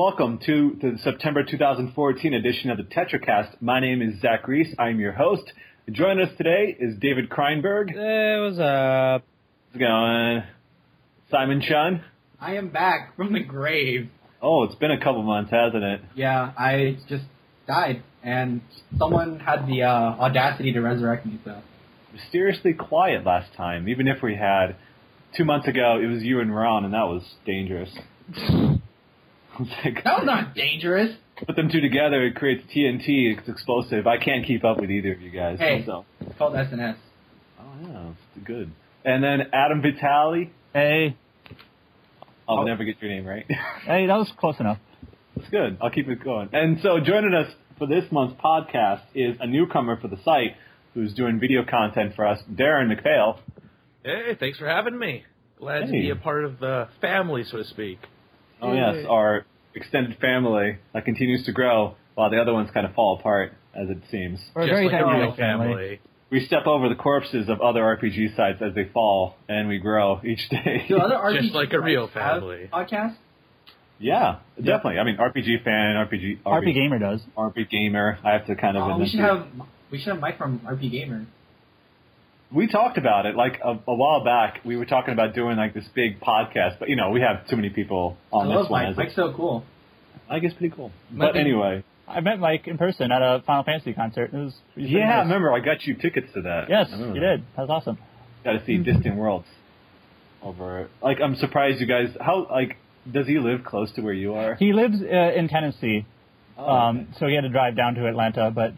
Hello and welcome to the September 2014 edition of the TetraCast. My name is Zach Reese. I'm your host. Joining us today is David Kreinberg. Hey, what's up? How's it going? Simon Chun. I am back from the grave. Oh, it's been a couple months, hasn't it? Yeah, I just died, and someone had the uh, audacity to resurrect me. So Mysteriously quiet last time, even if we had. Two months ago, it was you and Ron, and that was dangerous. It's like, that was not dangerous. put them two together, it creates TNT. It's explosive. I can't keep up with either of you guys. Hey. So. It's called SNS. Oh yeah, it's good. And then Adam Vitali. Hey, I'll Oh. never get your name right. hey, that was close enough. That's good. I'll keep it going. And so joining us for this month's podcast is a newcomer for the site who's doing video content for us, Darren McPhail. Hey, thanks for having me. Glad to be a part of the family, so to speak. Oh yes, our extended family that continues to grow while the other ones kind of fall apart, as it seems. We're Just very like a real family. family. We step over the corpses of other RPG sites as they fall, and we grow each day. Do other RPG Just like a real family. Podcast. yeah, definitely. I mean, RPG fan, RPG, RP Gamer does. RP gamer. I have to kind of. Oh, we should have we should have Mike from RP Gamer. We talked about it like a, a while back. We were talking about doing like this big podcast, but you know we have too many people on I this love one. Mike. as Mike's so cool. I guess pretty cool. Might But anyway, I met Mike in person at a Final Fantasy concert. It was it was pretty yeah, I remember I got you tickets to that. Yes, you that. did. That was awesome. Got to see Distant Worlds. Over, like I'm surprised you guys. How like does he live close to where you are? He lives uh, in Tennessee, Oh, um, okay. so he had to drive down to Atlanta, but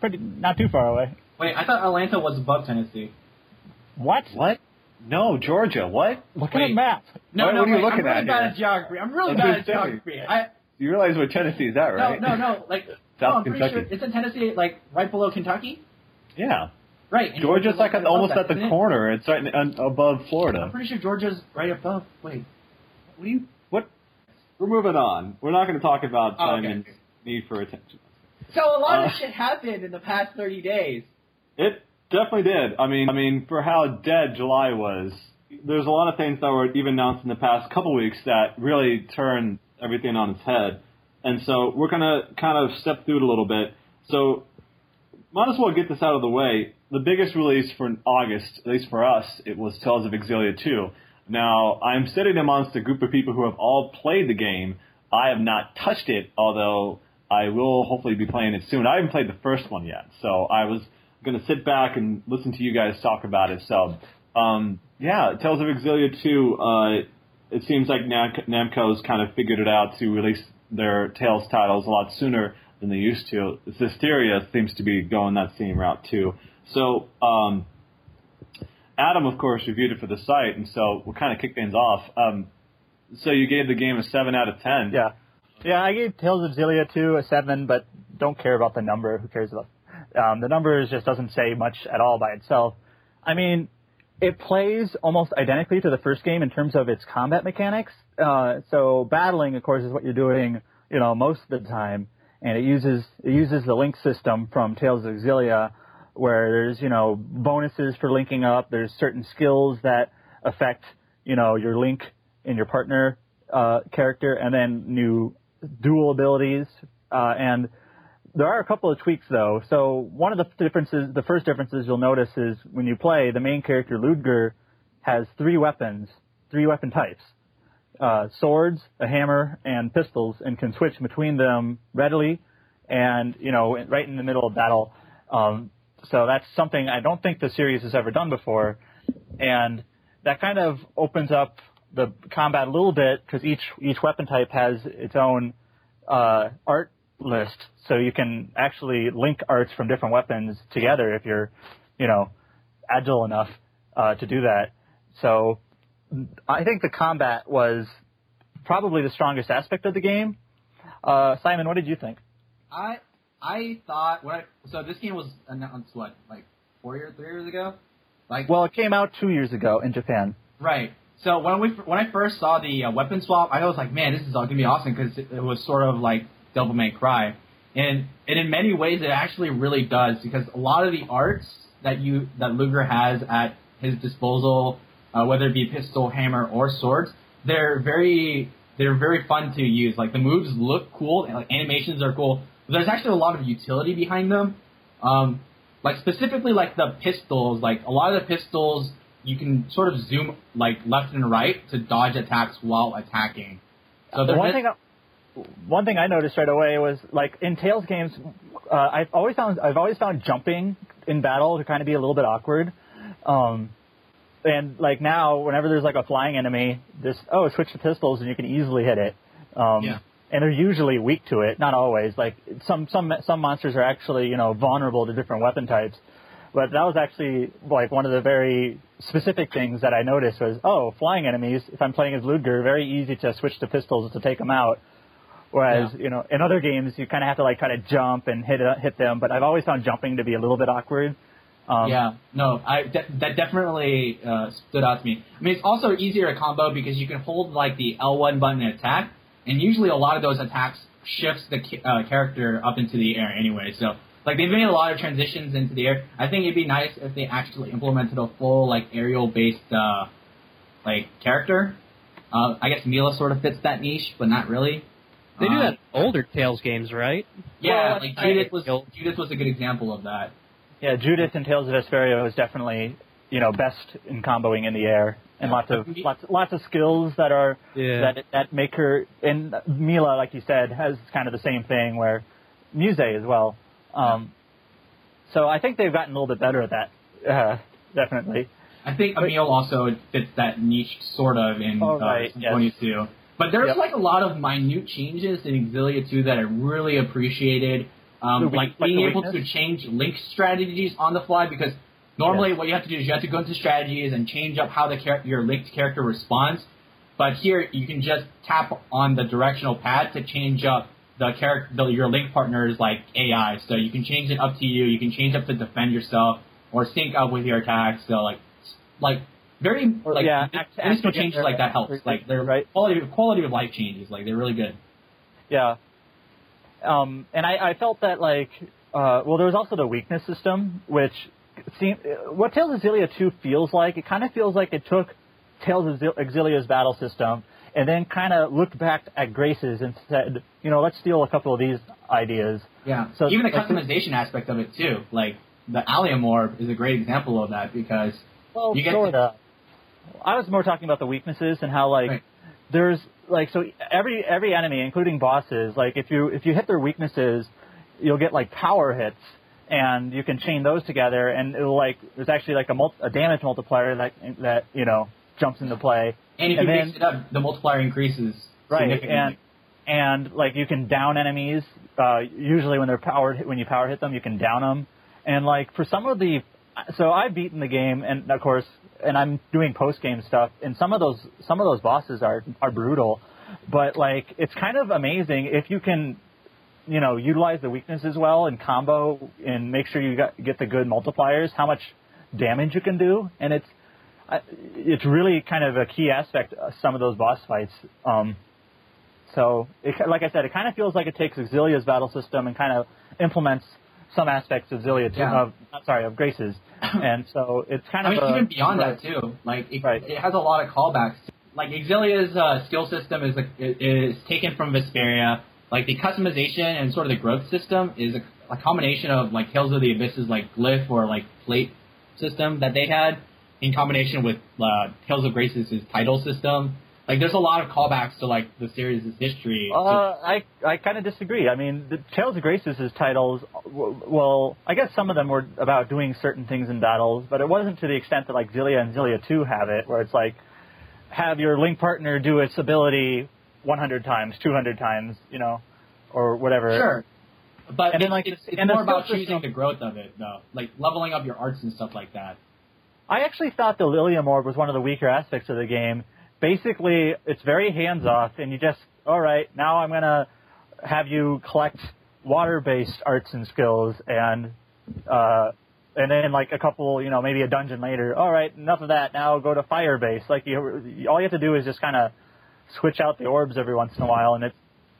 pretty not too far away. Wait, I thought Atlanta was above Tennessee. What? what? No, Georgia. What? Look at Wait. a map. No, What- no, what are you wait, looking I'm really at bad here? at geography. I'm really That's bad at I'm saying. geography. I, You realize where Tennessee is at, right? No, no, no. Like, South no, I'm pretty Kentucky. sure it's in Tennessee, like right below Kentucky. Yeah, Right. and Georgia's like at, almost that, at the isn't it? corner. It's right in, un, above Florida. I'm pretty sure Georgia's right above. Wait. What you? What? We're moving on. We're not going to talk about Oh, okay. Simon's need for attention. So a lot Uh, of shit happened in the past 30 days. It definitely did. I mean, I mean, for how dead July was, there's a lot of things that were even announced in the past couple weeks that really turned everything on its head. And so we're gonna kind of step through it a little bit. So might as well get this out of the way. The biggest release for August, at least for us, it was Tales of Xillia 2. Now, I'm sitting amongst a group of people who have all played the game. I have not touched it, although I will hopefully be playing it soon. I haven't played the first one yet, so I was going to sit back and listen to you guys talk about it. So, um, yeah, Tales of Xillia 2, uh, it seems like Nam- Namco's kind of figured it out to release their Tales titles a lot sooner than they used to. Zestiria seems to be going that same route too. So, um, Adam, of course, reviewed it for the site, and so we'll kind of kick things off. Um, so you gave the game a 7 out of 10. Yeah. Yeah, I gave Tales of Xillia 2 a 7, but don't care about the number. Who cares about um, The numbers just doesn't say much at all by itself. I mean, it plays almost identically to the first game in terms of its combat mechanics. Uh, so battling, of course, is what you're doing, you know, most of the time. And it uses, it uses the link system from Tales of Xillia, where there's, you know, bonuses for linking up. There's certain skills that affect, you know, your link and your partner uh, character, and then new dual abilities. Uh, and there are a couple of tweaks though. So one of the differences, the first differences you'll notice is when you play, the main character Ludger has three weapons, three weapon types. Uh, swords, a hammer, and pistols, and can switch between them readily, and you know, right in the middle of battle. Um, so that's something I don't think the series has ever done before, and that kind of opens up the combat a little bit because each each weapon type has its own uh, art list, so you can actually link arts from different weapons together if you're, you know, agile enough uh, to do that. So I think the combat was probably the strongest aspect of the game. Uh, Simon, what did you think? I I thought what I, so this game was announced what like four years, three years ago, like Well, it came out two years ago in Japan. right. So when we when I first saw the uh, weapon swap, I was like, man, this is all gonna be awesome because it, it was sort of like Devil May Cry, and and in many ways it actually really does because a lot of the arts that you that Ludger has at his disposal, uh, whether it be pistol, hammer, or swords, they're very they're very fun to use. Like the moves look cool, and like animations are cool. But there's actually a lot of utility behind them. Um, like specifically like the pistols, like a lot of the pistols you can sort of zoom like left and right to dodge attacks while attacking. So The one thing, I, one thing I noticed right away was like in Tales games, uh, I've always found I've always found jumping in battle to kind of be a little bit awkward. Um, and like now, whenever there's like a flying enemy, this oh switch to pistols and you can easily hit it. Um, Yeah. And they're usually weak to it, not always. Like some some some monsters are actually you know vulnerable to different weapon types. But that was actually like one of the very specific things that I noticed was, oh, flying enemies. If I'm playing as Ludger, very easy to switch to pistols to take them out. Whereas Yeah. you know in other games you kind of have to like kind of jump and hit uh, hit them. But I've always found jumping to be a little bit awkward. Um, yeah, no, I de- that definitely uh, stood out to me. I mean, it's also easier to combo because you can hold like the L1 button and attack, and usually a lot of those attacks shifts the uh, character up into the air anyway. So like they've made a lot of transitions into the air. I think it'd be nice if they actually implemented a full like aerial based uh, like character. Uh, I guess Milla sort of fits that niche, but not really. They do Uh, that in older Tales games, right? Yeah, Well, like Judith was Judith was a good example of that. Yeah, Judith and Tales of Vesperia was definitely you know best in comboing in the air, and Yeah. lots of lots lots of skills that are Yeah. that that make her. And Milla, like you said, has kind of the same thing where Muse as well. Um, So I think they've gotten a little bit better at that. Uh, definitely. I think But- Emil also fits that niche sort of in Oh, uh, right, Symphonia 2. But there's Yep. like a lot of minute changes in Xillia 2 that I really appreciated. Um, like being able to change link strategies on the fly because normally Yes. what you have to do is you have to go into strategies and change up how the char- your linked character responds. But here you can just tap on the directional pad to change up the character, your link partner's like AI. So you can change it up to you. You can change up to defend yourself or sync up with your attacks. So like, like very Or, like yeah, act- act changes like that helps. Like their Right. quality quality of life changes. Like they're really good. Yeah. Um, and I, I felt that like, uh, well, there was also the weakness system, which seemed what Tales of Xillia 2 feels like. It kind of feels like it took Tales of Xil- Xillia's battle system and then kind of looked back at Graces and said, you know, let's steal a couple of these ideas. Yeah. So, Even the like, customization aspect of it too. Like the Allium Orb is a great example of that because Well, You get sort of. I was more talking about the weaknesses and how like Right. there's like so every every enemy, including bosses, like if you if you hit their weaknesses, you'll get like power hits, and you can chain those together, and it'll like there's actually like a, mul- a damage multiplier that that you know jumps into play. and if And you then- mix it up, the multiplier increases Right, significantly. and and like you can down enemies. Uh, usually when they're powered, when you power hit them, you can down them. And like for some of the, so I've beaten the game, and of course, and I'm doing post game stuff. And some of those some of those bosses are are brutal, but like it's kind of amazing if you can, you know, utilize the weaknesses well and combo and make sure you got, get the good multipliers. How much damage you can do, and it's it's really kind of a key aspect of some of those boss fights. Um, so, it, like I said, it kind of feels like it takes Xillia's battle system and kind of implements some aspects of Xillia, too, Yeah. of, sorry, of Graces. and so it's kind I of mean, a, even beyond that too. Like it, Right. it has a lot of callbacks. Like Xillia's uh, skill system is is taken from Vesperia. Like the customization and sort of the growth system is a, a combination of like Tales of the Abyss's like glyph or like plate system that they had in combination with uh, Tales of Graces title system. Like there's a lot of callbacks to like the series' history. Uh, I I kind of disagree. I mean, the Tales of Graces titles, well, I guess some of them were about doing certain things in battles, but it wasn't to the extent that like Xillia and Xillia 2 have it, where it's like have your link partner do its ability 100 times, 200 times, you know, or whatever. Sure. But And then, like, it's, it's and more about choosing system- the growth of it, though. Like leveling up your arts and stuff like that. I actually thought the Lilium Orb was one of the weaker aspects of the game. Basically, it's very hands off, and you just, all right, now I'm going to have you collect water based arts and skills, and, uh, and then like a couple, you know, maybe a dungeon later. All right, enough of that. Now go to fire based. Like you, all you have to do is just kind of switch out the orbs every once in a while, and it's,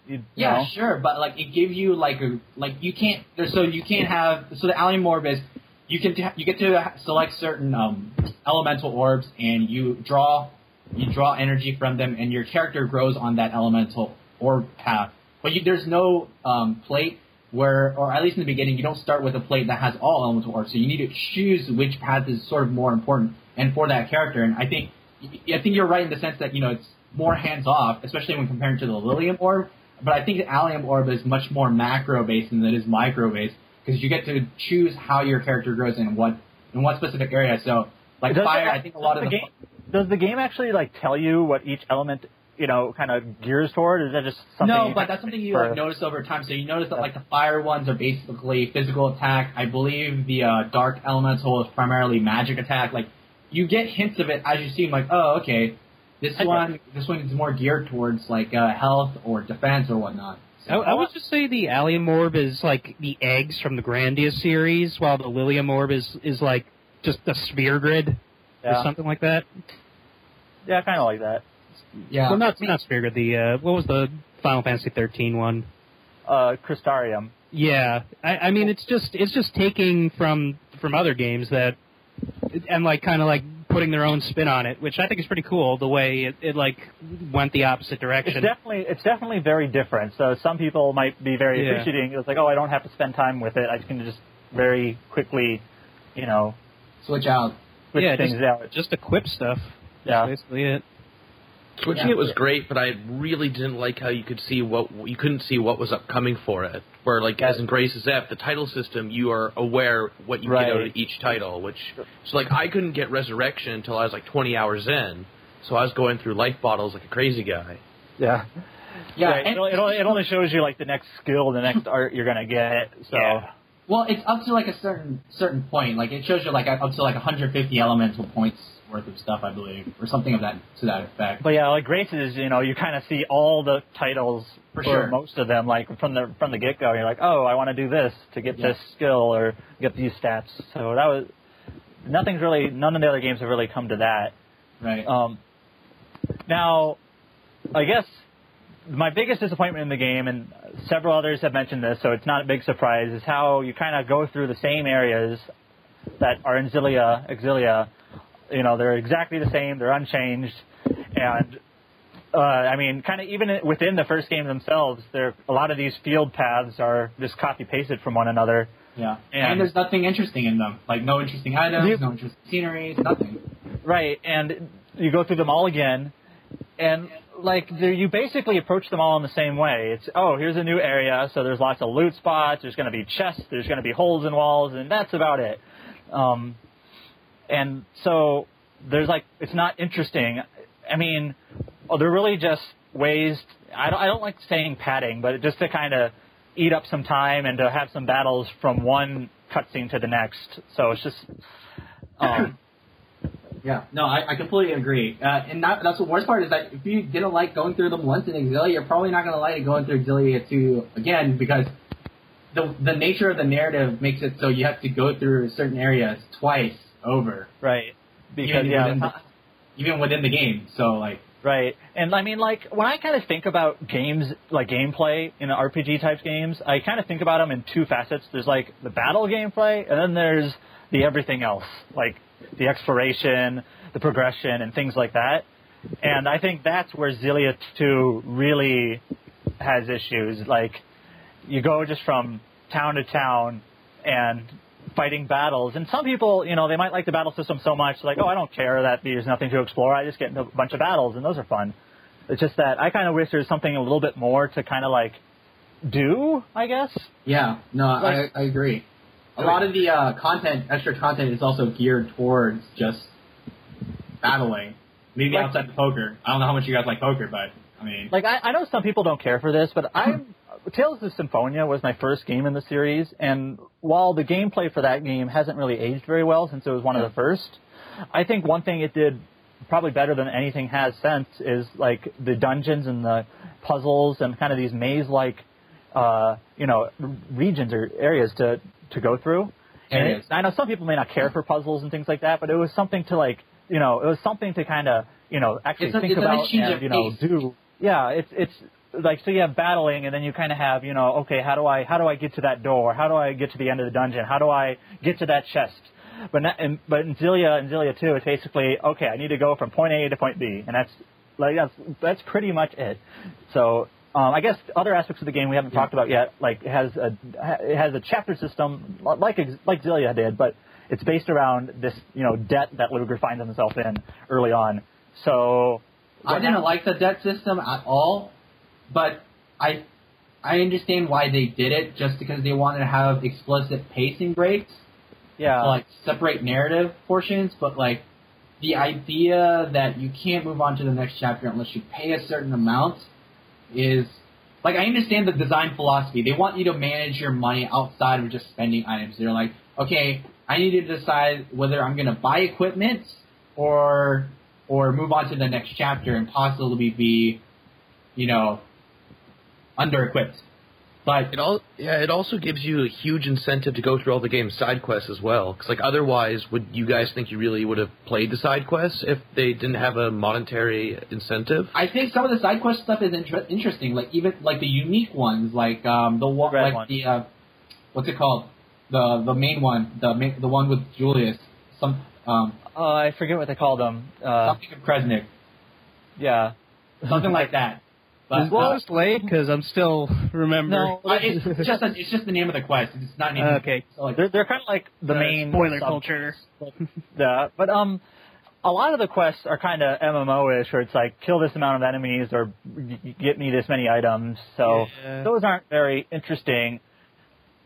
you, Yeah, sure, but like it gives you like a like you can't so you can't have so the Allium orb is you can you get to select certain um, elemental orbs and you draw you draw energy from them, and your character grows on that elemental orb path. But you, there's no um, plate where, or at least in the beginning, you don't start with a plate that has all elemental orbs. So you need to choose which path is sort of more important and for that character. And I think I think you're right in the sense that you know it's more hands off, especially when compared to the Lilium orb. But I think the Allium orb is much more macro based than it is micro based because you get to choose how your character grows in what in what specific area. So like fire, I think a lot of the the game does the game actually like tell you what each element you know kind of gears toward? Or is that just something? no, but that's something you for- like notice over time. So you notice that like the fire ones are basically physical attack. I believe the uh, dark elemental is primarily magic attack. Like you get hints of it as you see. 'em, Like oh okay, this one this one is more geared towards like uh, health or defense or whatnot. I, I would just say the Allium Orb is like the eggs from the Grandia series, while the Lilium Orb is is like just a sphere grid yeah, or something like that. Yeah, kind of like that. Yeah, well, not not sphere grid. The uh, what was the Final Fantasy 13 one? Uh, Crystarium. Yeah, I, I mean it's just it's just taking from from other games that and like kind of like putting their own spin on it, which I think is pretty cool. The way it, it like went the opposite direction. It's definitely it's definitely very different. So some people might be very Yeah. appreciating. It's like, oh, I don't have to spend time with it. I can just very quickly, you know, switch out. switch yeah, things just, out. just equip stuff. Yeah. That's basically it. Switching Yeah. it was great, but I really didn't like how you could see what you couldn't see what was upcoming for it. Where like as in Graces F, the title system, you are aware what you get out of each title. Which so like I couldn't get Resurrection until I was like 20 hours in, so I was going through life bottles like a crazy guy. Yeah. Yeah, Right. and- it, only, it only- it only shows you like the next skill, the next art you're gonna get. So Yeah. Well, it's up to like a certain certain point. Like it shows you like up to like 150 elemental points worth of stuff, I believe, or something of that to that effect. But yeah, like Graces, you know, you kind of see all the titles For or sure. most of them, like from the from the get go. You're like, oh, I want to do this to get Yeah. this skill or get these stats. So that was nothing's really none of the other games have really come to that. right. Um, now, I guess my biggest disappointment in the game, and several others have mentioned this, so it's not a big surprise, is how you kind of go through the same areas that are in Xillia, Exilia. You know, they're exactly the same, they're unchanged, and uh, I mean, kind of even within the first game themselves, there a lot of these field paths are just copy pasted from one another. yeah. and- And, there's nothing interesting in them. Like no interesting items, You- no interesting sceneries, nothing. Right, and you go through them all again, and like you basically approach them all in the same way. It's oh, here's a new area, so there's lots of loot spots. There's going to be chests. There's going to be holes in walls, and that's about it. Um, and so there's like it's not interesting. I mean, oh, they're really just ways. I don't, I don't like saying padding, but just to kind of eat up some time and to have some battles from one cutscene to the next. So it's just. Um, Yeah. No, I, I completely agree. Uh, and that, that's the worst part is that if you didn't like going through them once in Xillia, you're probably not going to like going through Xillia 2 again because the the nature of the narrative makes it so you have to go through certain areas twice over. Right. Because even yeah, within the, even within the game. So like right. And I mean, like when I kind of think about games, like gameplay in RPG type games, I kind of think about them in two facets. There's like the battle gameplay, and then there's the everything else, like the exploration, the progression, and things like that. And I think that's where Xillia 2 really has issues. Like, you go just from town to town and fighting battles. And some people, you know, they might like the battle system so much, like, oh, I don't care that there's nothing to explore. I just get a bunch of battles, and those are fun. It's just that I kind of wish there's something a little bit more to kind of like do, I guess. yeah, no, I, Like- I agree. A lot of the uh, content, extra content, is also geared towards just battling. Maybe Like- outside of poker. I don't know how much you guys like poker, but I mean, Like I, I know some people don't care for this, but I Tales of Symphonia was my first game in the series, and while the gameplay for that game hasn't really aged very well since it was one of the first, I think one thing it did probably better than anything has since is like the dungeons and the puzzles and kind of these maze-like, uh, you know, regions or areas to to go through. And it, I know some people may not care for puzzles and things like that, but it was something to like, you know, it was something to kind of, you know, actually It's think an about and you know pace. do. Yeah, it's it's like so you have battling and then you kind of have you know okay how do I how do I get to that door how do I get to the end of the dungeon how do I get to that chest but not, in, but in Xillia and Xillia 2, it's basically okay. I need to go from point A to point B, and that's like that's that's pretty much it. So um, I guess other aspects of the game we haven't talked about yet, like it has a it has a chapter system like like Xillia did, but it's based around this you know debt that Ludger finds himself in early on. So I didn't like the debt system at all, but I I understand why they did it just because they wanted to have explicit pacing breaks yeah, to like separate narrative portions, but like the idea that you can't move on to the next chapter unless you pay a certain amount is like I understand the design philosophy. They want you to manage your money outside of just spending items. They're like, okay, I need to decide whether I'm going to buy equipment or or move on to the next chapter and possibly be, you know, under equipped. But It all yeah, it also gives you a huge incentive to go through all the game's side quests as well. Because like otherwise, would you guys think you really would have played the side quests if they didn't have a monetary incentive? I think some of the side quest stuff is inter- interesting. Like even like the unique ones, like um the one like one. the uh, what's it called? The the main one, the main, the one with Julius. Some um uh, I forget what they called them. Uh, something of Kresnik, yeah, something like that. But well, uh, it's late because I'm still remember. No. uh, it's just a, it's just the name of the quest. It's not even Okay. So like, they're they're kind of like the Uh, main spoiler sub- culture. Yeah, but um, a lot of the quests are kind of MMO-ish, where it's like kill this amount of enemies or get me this many items. So Yeah. those aren't very interesting.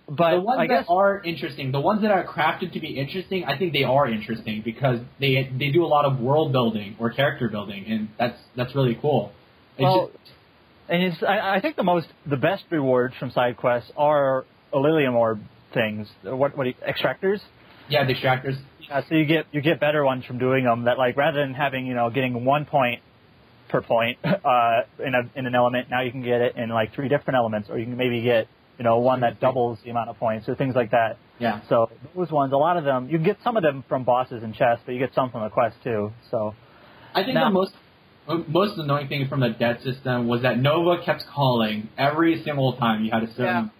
But the ones I guess that are interesting, the ones that are crafted to be interesting, I think they are interesting because they they do a lot of world building or character building, and that's that's really cool. It's well, just- and it's, I, I think the most the best rewards from side quests are Allium orb things. What what do you, extractors? yeah, the extractors. Yeah, so you get you get better ones from doing them. That like rather than having you know getting one point per point uh, in a in an element, now you can get it in like three different elements, or you can maybe get you know one that doubles the amount of points or things like that. Yeah. So those ones, a lot of them, you can get some of them from bosses and chests, but you get some from the quest too. So I think Now- the most most annoying thing from the debt system was that Nova kept calling every single time you had a certain.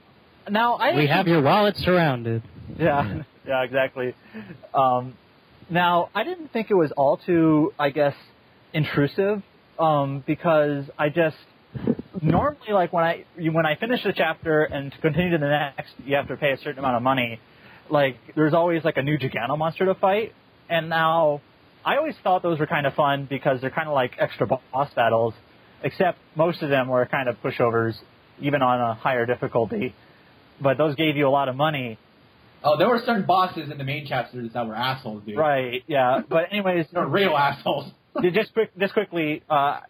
now I we have your wallet surrounded. Yeah, yeah, exactly. Um, now, I didn't think it was all too, I guess, intrusive um, because I just normally like when I when I finish a chapter and to continue to the next, you have to pay a certain amount of money. Like there's always like a new Gigano monster to fight, and now I always thought those were kind of fun because they're kind of like extra boss battles, except most of them were kind of pushovers, even on a higher difficulty. But those gave you a lot of money, Oh, there were certain bosses in the main chapters that were assholes, dude. Right. Yeah. But anyways, They were real assholes. just quick, just quickly. Uh,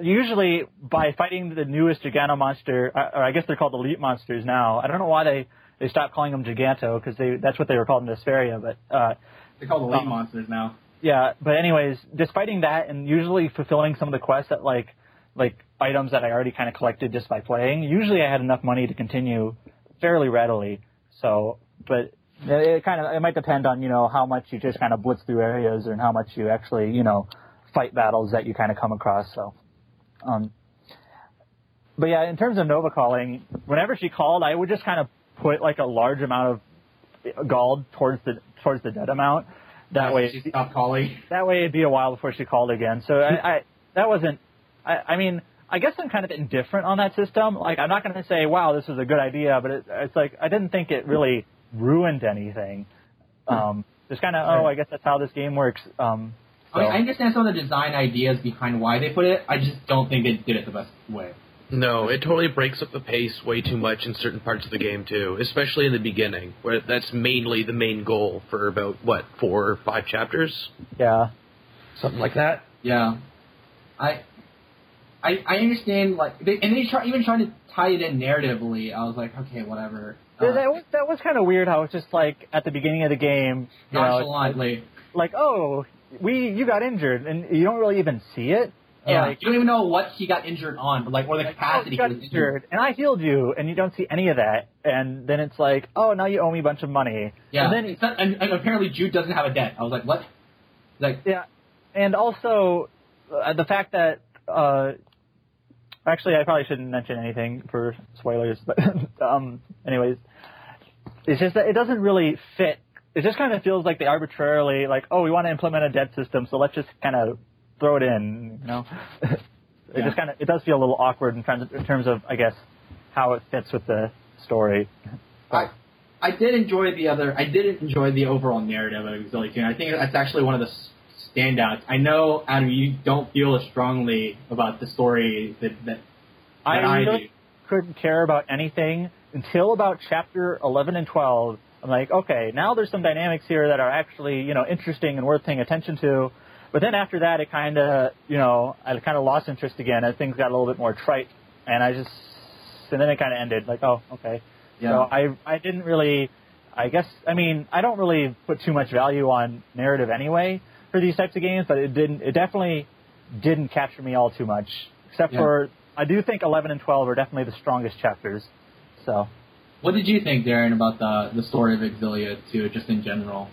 usually, by fighting the newest Gigano monster, uh, or I guess they're called elite monsters now. I don't know why they they stopped calling them Giganto because they that's what they were called in Vesperia. But uh, They're called elite Oh. monsters now. Yeah. But anyways, fighting that and usually fulfilling some of the quests that like like items that I already kind of collected just by playing. Usually, I had enough money to continue fairly readily. So, but it kind of it might depend on you know how much you just kind of blitz through areas and how much you actually you know fight battles that you kind of come across. So, um, but yeah, in terms of Nova calling, whenever she called, I would just kind of put like a large amount of gold towards the towards the dead amount. That way, she stopped calling. that way it'd be a while before she called again. So I, I that wasn't. I, I mean, I guess I'm kind of indifferent on that system. Like, I'm not going to say, "Wow, this is a good idea," but it, it's like I didn't think it really ruined anything. Um, just kind of, oh, I guess that's how this game works. Um, I, mean, I understand some of the design ideas behind why they put it. I just don't think they did it the best way. No, it totally breaks up the pace way too much in certain parts of the game too, especially in the beginning, where that's mainly the main goal for about what four or five chapters, yeah. something like that. Yeah, I, I, I understand. Like, they, and they try even trying to tie it in narratively. I was like, okay, whatever. That- Uh, that was that was kind of weird. How it's just like at the beginning of the game, you know, like, like, oh, we you got injured, and you don't really even see it. Yeah, Like, you don't even know what he got injured on, but like, or the Like, oh, capacity you got he was injured, and I healed you, and you don't see any of that, and then it's like, oh, now you owe me a bunch of money. Yeah, and then It's not- and, and apparently Jude doesn't have a debt. I was like, what? Like, yeah, and also uh, the fact that uh, actually I probably shouldn't mention anything for spoilers, but um, anyways, it's just that it doesn't really fit it just kind of feels like they arbitrarily like, oh, we want to implement a debt system, so let's just kind of throw it in. You know, it Yeah. just kind of it does feel a little awkward in terms of, in terms of I guess how it fits with the story. I, I did enjoy the other. I did enjoy the overall narrative of Xillia 2. I think that's actually one of the standouts. I know, Adam, you don't feel as strongly about the story that that, that I I, really do. couldn't care about anything until about chapter 11 and 12. I'm like, okay, now there's some dynamics here that are actually, you know, interesting and worth paying attention to. But then after that, it kind of, you know, I kind of lost interest again, and things got a little bit more trite, and I just, and then it kind of ended. Like, oh, okay. Yeah. So I, I didn't really, I guess, I mean, I don't really put too much value on narrative anyway for these types of games, but it didn't, it definitely didn't capture me all too much, except Yeah. for I do think 11 and 12 are definitely the strongest chapters. So What did you think, Darren, about the the story of Xillia 2, just in general?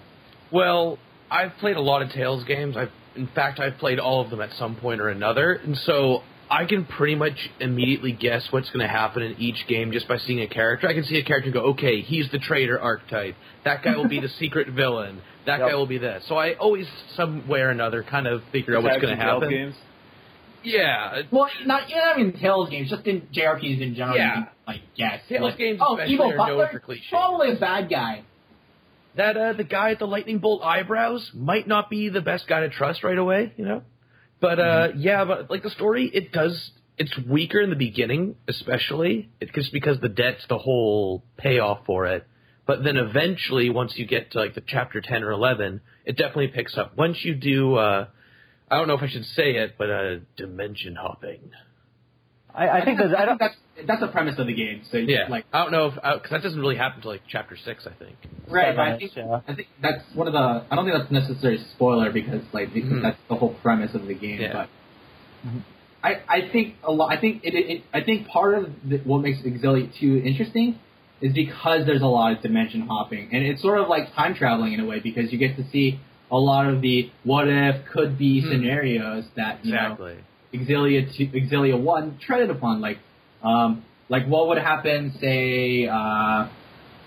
Well, I've played a lot of Tales games. I've, in fact, I've played all of them at some point or another, and so I can pretty much immediately guess what's going to happen in each game just by seeing a character. I can see a character and go, okay, he's the traitor archetype. That guy will be the secret villain. That Yep. guy will be this. So I always, some way or another, kind of figure out what's going to and Tales happen. Games. Yeah, Well, not yeah, I mean Tales games, just in JRPGs in general. Yeah. You can, like guess. Tales like, games oh, especially evil are known butler, for cliches. probably a bad guy. That uh, the guy with the lightning bolt eyebrows might not be the best guy to trust right away, you know. But uh, yeah, but like the story, it does. It's weaker in the beginning, especially it, just because the debt's the whole payoff for it. But then eventually, once you get to like the chapter ten or eleven, it definitely picks up. Once you do, uh, I don't know if I should say it, but uh, dimension hopping. I, I think that I don't. that's that's the premise of the game. So Yeah, like I don't know if because that doesn't really happen till like chapter six, I think. Right, but I think, yeah. I think that's one of the. I don't think that's necessarily spoiler because like because Mhm. that's the whole premise of the game. Yeah. But I I think a lot. I think it, it. I think part of the, what makes Exiliate two interesting is because there's a lot of dimension hopping and it's sort of like time traveling in a way because you get to see a lot of the what if could be Hmm. scenarios that you know Xillia two, one treaded upon. Like, um, like what would happen? Say, uh,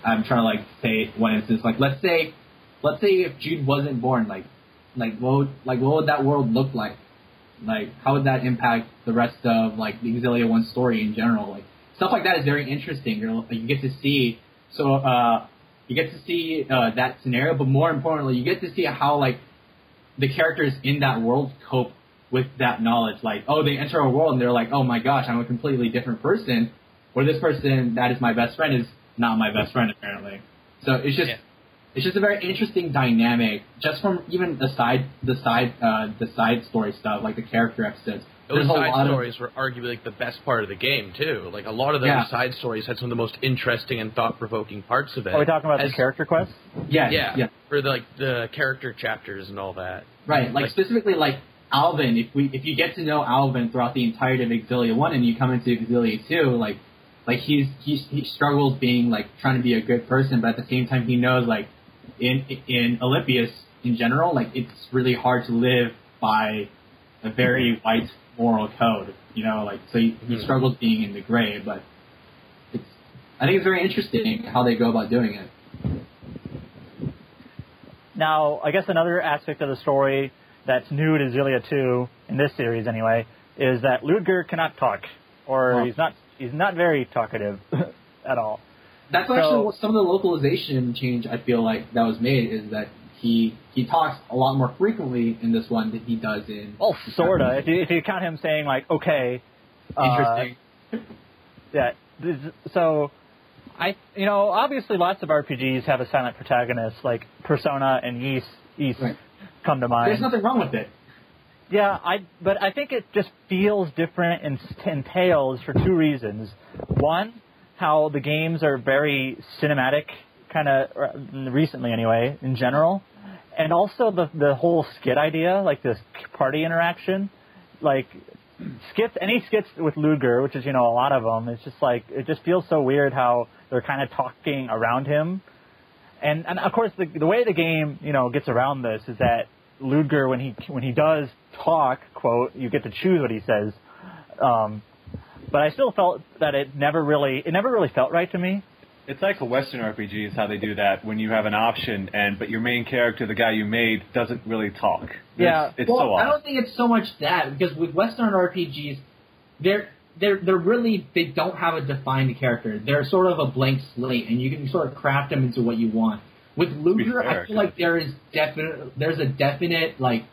I'm trying to like say one instance. Like, let's say, let's say if Jude wasn't born. Like, like what would, like what would that world look like? Like, how would that impact the rest of like the Xillia one story in general? Like, stuff like that is very interesting. You're, you get to see. So, uh, you get to see uh, that scenario, but more importantly, you get to see how like the characters in that world cope with that knowledge. Like, oh, they enter a world and they're like, oh my gosh, I'm a completely different person. Or this person that is my best friend is not my best friend apparently. So it's just Yeah. it's just a very interesting dynamic, just from even the side the side uh, the side story stuff, like the character episodes. Those side lot of- stories were arguably like the best part of the game too. Like a lot of those Yeah. side stories had some of the most interesting and thought-provoking parts of it. Are we talking about As- the character quests? yeah, Yeah, yeah, for the, like the character chapters and all that. Right, like, Like- specifically like Alvin. If we if you get to know Alvin throughout the entirety of Xillia one and you come into Xillia two, like like he's he's he struggles being like trying to be a good person, but at the same time he knows like in in Elympios in general, like it's really hard to live by a very white moral code. You know, like so he, he Mhm. struggles being in the gray, but it's I think it's very interesting how they go about doing it. Now, I guess another aspect of the story that's new to Xillia 2 in this series anyway is that Ludger cannot talk, or he's not he's not very talkative at all. That's So- actually some of the localization change I feel like that was made is that he he talks a lot more frequently in this one than he does in. Oh, sorta. If you, if you count him saying like, okay, uh, Interesting. Yeah. this- So, I you know obviously lots of RPGs have a silent protagonist like Persona and Ys Ys Right. Come to mind. There's nothing wrong with it. Yeah, I but I think it just feels different in, in Tales for two reasons. One, how the games are very cinematic, kind of recently anyway, in general, and also the the whole skit idea, like this party interaction, like skits. Any skits with Ludger, which is you know a lot of them, it's just like it just feels so weird how they're kind of talking around him. And and of course the the way the game you know gets around this is that Ludger when he when he does talk quote you get to choose what he says, um, but I still felt that it never really it never really felt right to me. It's like a Western RPG is how they do that when you have an option and but your main character, the guy you made, doesn't really talk. Yeah. it's, it's well, so I don't think it's so much that because with Western RPGs, they're they're they're really they don't have a defined character. They're sort of a blank slate, and you can sort of craft them into what you want. With Ludger, fair, I feel like there is definite there's a definite like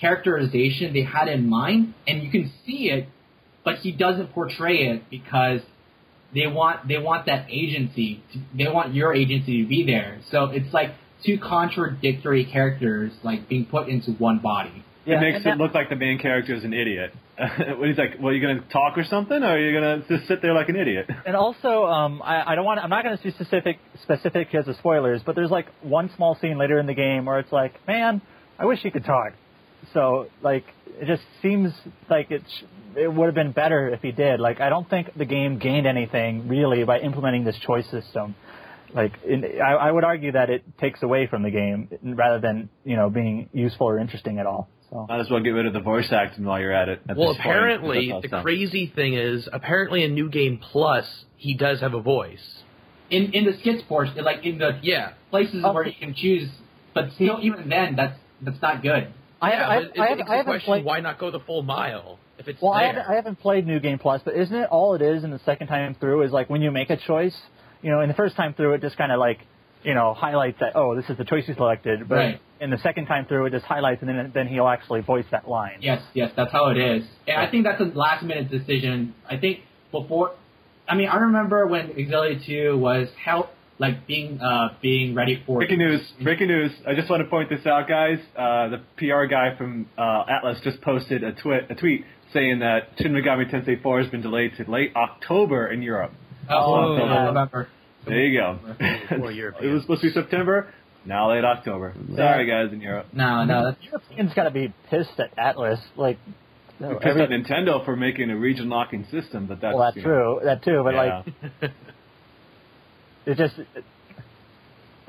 characterization they had in mind, and you can see it, but he doesn't portray it because they want they want that agency. To, they want your agency to be there. So it's like two contradictory characters like being put into one body. Yeah, it makes it that- look like the main character is an idiot. when he's like, "Well, you gonna talk or something, or are you gonna just sit there like an idiot?" And also, um, I, I don't want. I'm not going to be specific specific because of spoilers, but there's like one small scene later in the game where it's like, man, I wish he could talk. So like, it just seems like it sh- it would have been better if he did. Like, I don't think the game gained anything really by implementing this choice system. Like, in, I, I would argue that it takes away from the game rather than you know being useful or interesting at all. So Might as well get rid of the voice acting while you're at it. at Well, apparently, the it sounds. crazy thing is, apparently in New Game Plus, he does have a voice. in in the skits portion, like in the Yeah. places Oh. where you can choose, but still, even then, that's that's not good. I, yeah, I, it I, begs I the haven't question, played. why not go the full mile if it's Well, I there? haven't, I haven't played New Game Plus, but isn't it all it is in the second time through is like when you make a choice, you know, in the first time through it just kind of like, you know, highlights that, oh, this is the choice you selected, but Right. In the second time through it just highlights and then, then he'll actually voice that line. Yes, yes, that's how it is. And I think that's a last minute decision. I think before, I mean, I remember when Xillia 2 was how like being uh being ready for Breaking news! Breaking news! I just want to point this out, guys. Uh, the PR guy from uh, Atlus just posted a, twi- a tweet saying that Shin Megami Tensei 4 has been delayed to late October in Europe. Oh, Oh, I remember. There you go. More it was supposed to be September. Now late October. Sorry, guys in Europe. No, no, that's Europeans got to be pissed at Atlus, like, no, pissed every- at Nintendo for making a region locking system, but that's well, that's you know, true, that too, but yeah. like, it just,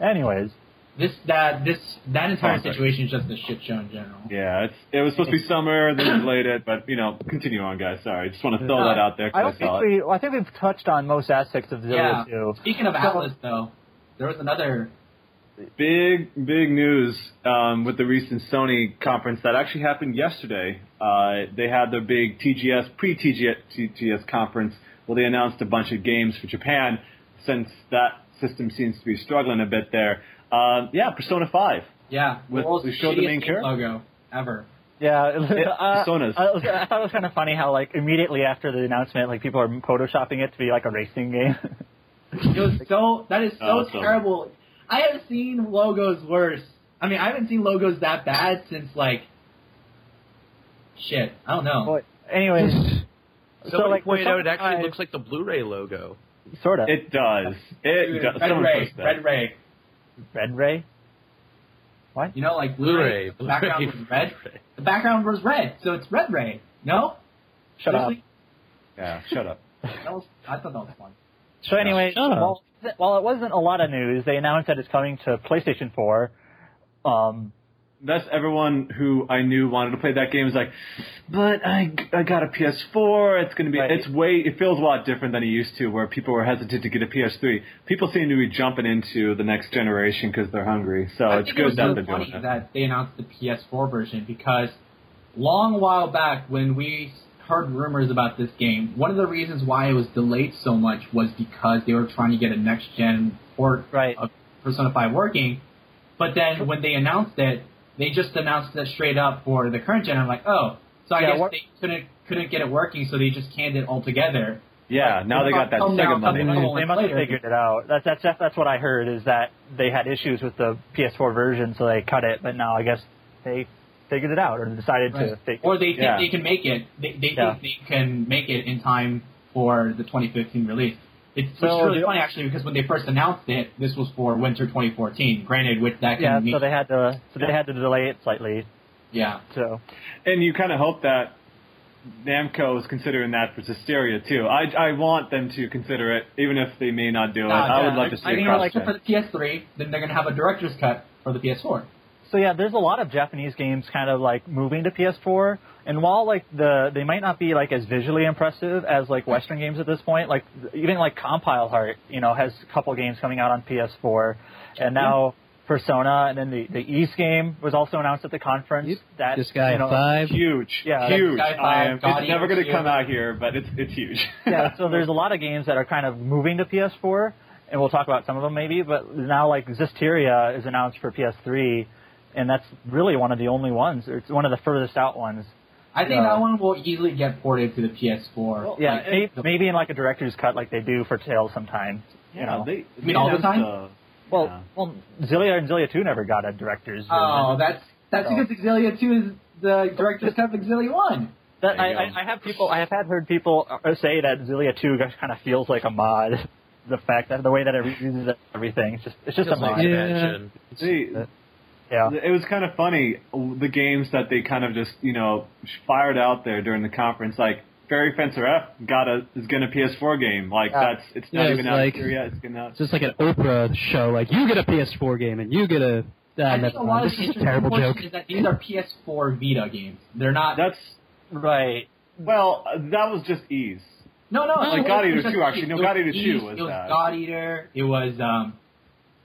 anyways, this that this that entire Sorry. situation is just a shit show in general. Yeah, it's it was supposed to be summer, then delayed it, but you know, continue on, guys. Sorry, I just want to throw that out there. I don't saw think it. we, I think we've touched on most aspects of Yeah. Xillia too. Speaking of So- Atlus, though, there was another. Big, big news um, with the recent Sony conference that actually happened yesterday. Uh, they had their big TGS, pre-TGS TGS conference where they announced a bunch of games for Japan since that system seems to be struggling a bit there. Uh, yeah, Persona 5. Yeah, With- world's they showed the main character? logo ever. Yeah, Yeah, uh, Personas. I, was- I thought it was kind of funny how like immediately after the announcement, like people are photoshopping it to be like a racing game. It was so that is so Oh, so- terrible. I have seen logos worse. I mean, I haven't seen logos that bad since like shit. I don't know. But anyways, Somebody like pointed out it actually 5 looks like the Blu-ray logo. sort of It does. It Dude, does. Red Someone Ray. Red Ray. Red Ray. What? You know, like Blu-ray. The background Blu-ray. was red. The background was red, so it's Red Ray. No? Shut up. Yeah, shut up. That was, I thought that was fun. So anyway, Shut up. while, while it wasn't a lot of news, they announced that it's coming to PlayStation 4. Um, That's everyone who I knew wanted to play that game is like, but I, I got a PS4. It's going to be, Right. it's way, it feels a lot different than it used to where people were hesitant to get a PS3. People seem to be jumping into the next generation because they're hungry. So I it's think it good was that so they're funny doing that. that they announced the PS4 version because long while back when we heard rumors about this game, one of the reasons why it was delayed so much was because they were trying to get a next gen port Right. of Persona 5 working. But then when they announced it, they just announced it straight up for the current gen. I'm like, oh, so I Yeah, guess what- they couldn't couldn't get it working, so they just canned it altogether. Yeah, now they got that Sega money. come they must have figured it out. That's, that's that's that's what I heard is that they had issues with the PS4 version, so they cut it. But now I guess they figured it out or decided to Right. fake Or they think Yeah. they can make it. They, they Yeah. think they can make it in time for the 2015 release. It's which So is really the- funny actually because when they first announced it, this was for winter 2014. Granted, with that can Yeah, mean, so they had to so they had to delay it slightly. yeah. So And you kind of hope that Namco is considering that for Zestiria too. I, I want them to consider it, even if they may not do it. Nah, I would yeah, love to see I it think cross like for the PS3, then they're gonna have a director's cut for the PS4. So yeah, there's a lot of Japanese games kind of like moving to PS4. And while like the they might not be like as visually impressive as like Western games at this point, like even like Compile Heart, you know, has a couple games coming out on PS4, and now Persona, and then the the Ys game was also announced at the conference. Yep. That This guy you know, five. Huge, Yeah, huge. I Five, am, God it's never going to come out here, but it's it's huge. yeah, so there's a lot of games that are kind of moving to PS4, and we'll talk about some of them maybe. But now, like Zestiria is announced for PS3, and that's really one of the only ones. Or it's one of the furthest out ones. I think No. that one will easily get ported to the PS4. Yeah, Like, may- the- maybe in like a director's cut, like they do for Tales sometimes. You know. they, You mean all the time? uh, well, yeah. well, Xillia and Xillia 2 never got a director's. Oh, version. that's that's No. because Xillia 2 is the director's cut of Xillia 1. That, I, I. I have people. I have had heard people uh, say that Xillia 2 kind of feels like a mod. The fact that the way that it uses everything, it's just it's just a Feels like mod. an Yeah. expansion. They- Yeah. It was kind of funny the games that they kind of just you know fired out there during the conference. Like Fairy Fencer F got a is getting a PS4 game. Like Yeah. that's it's not Yeah, even it's out like- here yet. It's getting out. It's just like an Oprah show. Like you get a PS4 game and you get a. Ah, I think a lot mind. of This the is a terrible joke. is that these are PS4 Vita games. They're not. That's Right. well, uh, that was just ease. no, no. Like God Eater 2, actually. No, God Eater 2 was It was that. God Eater. It was um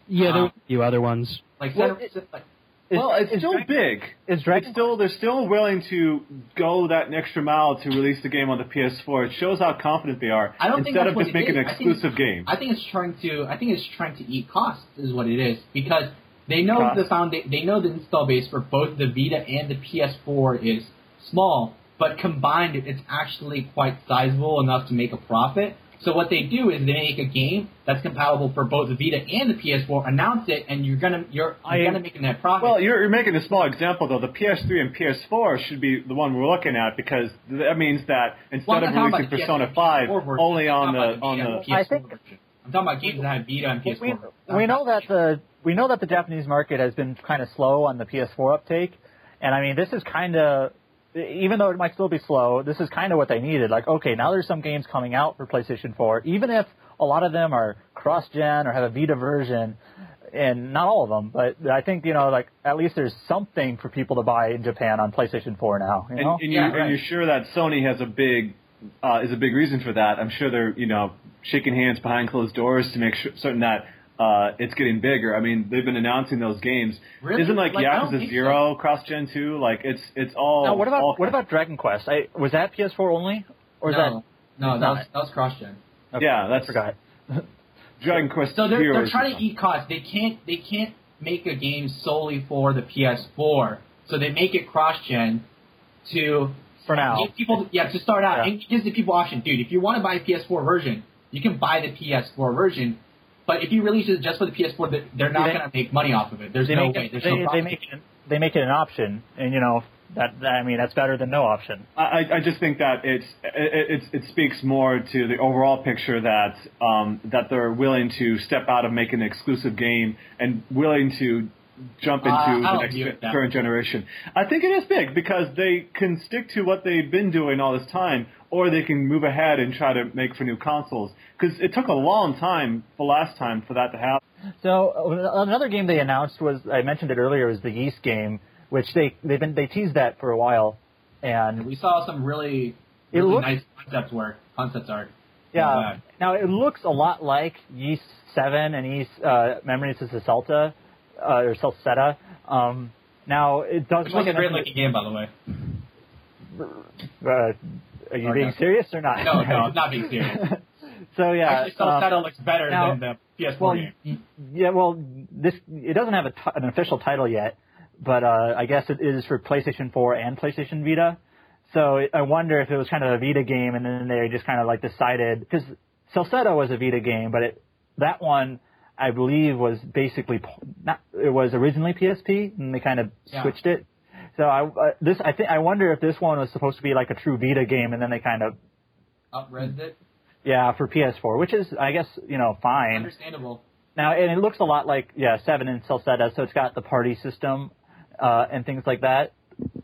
Yeah, there Um, were a few other ones. like Well, Center- it- like Is- well, it's still Dragon- big. Is It's still they're still willing to go that extra mile to release the game on the PS4. It shows how confident they are. I don't instead of just making an I think- exclusive game. I think it's trying to. I think it's trying to eat costs is what it is because they know Cost. the found they know the install base for both the Vita and the PS4 is small, but combined it's actually quite sizable enough to make a profit. So what they do is they make a game that's compatible for both the Vita and the PS4, announce it, and you're gonna you're, you're gonna make a net profit. Well, you're, you're making a small example though. The PS3 and PS4 should be the one we're looking at because that means that instead Well, of releasing Persona PS4 5 version. only on talking the on the PS4 I think- version. I'm talking about games that have Vita and PS4. we, we know that the we know that the Japanese market has been kind of slow on the PS4 uptake, and I mean this is kind of even though it might still be slow, this is kind of what they needed. Like, okay, now there's some games coming out for PlayStation 4, even if a lot of them are cross-gen or have a Vita version, and not all of them, but I think you know, like at least there's something for people to buy in Japan on PlayStation 4 now. You and, know? and, you, Yeah, and right. you're sure that Sony has a big uh, is a big reason for that. I'm sure they're you know shaking hands behind closed doors to make sure, certain that uh, it's getting bigger. I mean, they've been announcing those games. Really? Isn't like, Like, I don't Yakuza think Zero cross Gen two? Like it's it's all. now, what about all what about Dragon Quest? I, was that PS4 only, or is no, that? no, it's that was, that was cross-gen. Okay, Yeah, that's- I forgot. Dragon Quest So they're, they're trying to eat costs. They can't they can't make a game solely for the PS4. So they make it cross-gen to For now. give people yeah to start out Yeah. and gives the people option. Dude, if you want to buy a PS4 version, you can buy the PS4 version. But if you release it just for the PS4, they- they're not They- going to make money off of it. There's they no make way. it, There's they, no they profit. make it they make it an option, and you know that I mean that's better than no option. I, I just think that it's it, it, it speaks more to the overall picture that um, that they're willing to step out of making an exclusive game and willing to jump Uh, into I the next agree current generation. I think it is big because they can stick to what they've been doing all this time, or they can move ahead and try to make for new consoles. Because it took a long time the last time for that to happen. So uh, another game they announced was I mentioned it earlier was the Ys game, which they they've been they teased that for a while, and We saw some really, really looks- nice concept work, concept art. yeah. Not Now it looks a lot like Ys Seven and Ys uh, Memories of Celta uh, or Celceta. Um, now it does Which was a great looking game, by the way. Uh, are you Or being no. serious or not? No, no, I'm not being serious. so yeah, Actually, um, looks better now- than the PS4 Well, game. yeah, well, this it doesn't have a ti- an official title yet, but uh, I guess it is for PlayStation 4 and PlayStation Vita. So I wonder if it was kind of a Vita game, and then they just kind of like decided because Celceta was a Vita game, but it, that one I believe was basically p- not. It was originally PSP, and they kind of Yeah. switched it. So I uh, this I think I wonder if this one was supposed to be like a true Vita game, and then they kind of Upres it. yeah for PS4, which is I guess you know fine. Understandable. Now, and it looks a lot like yeah, Seven and Celceta, so it's got the party system uh, and things like that.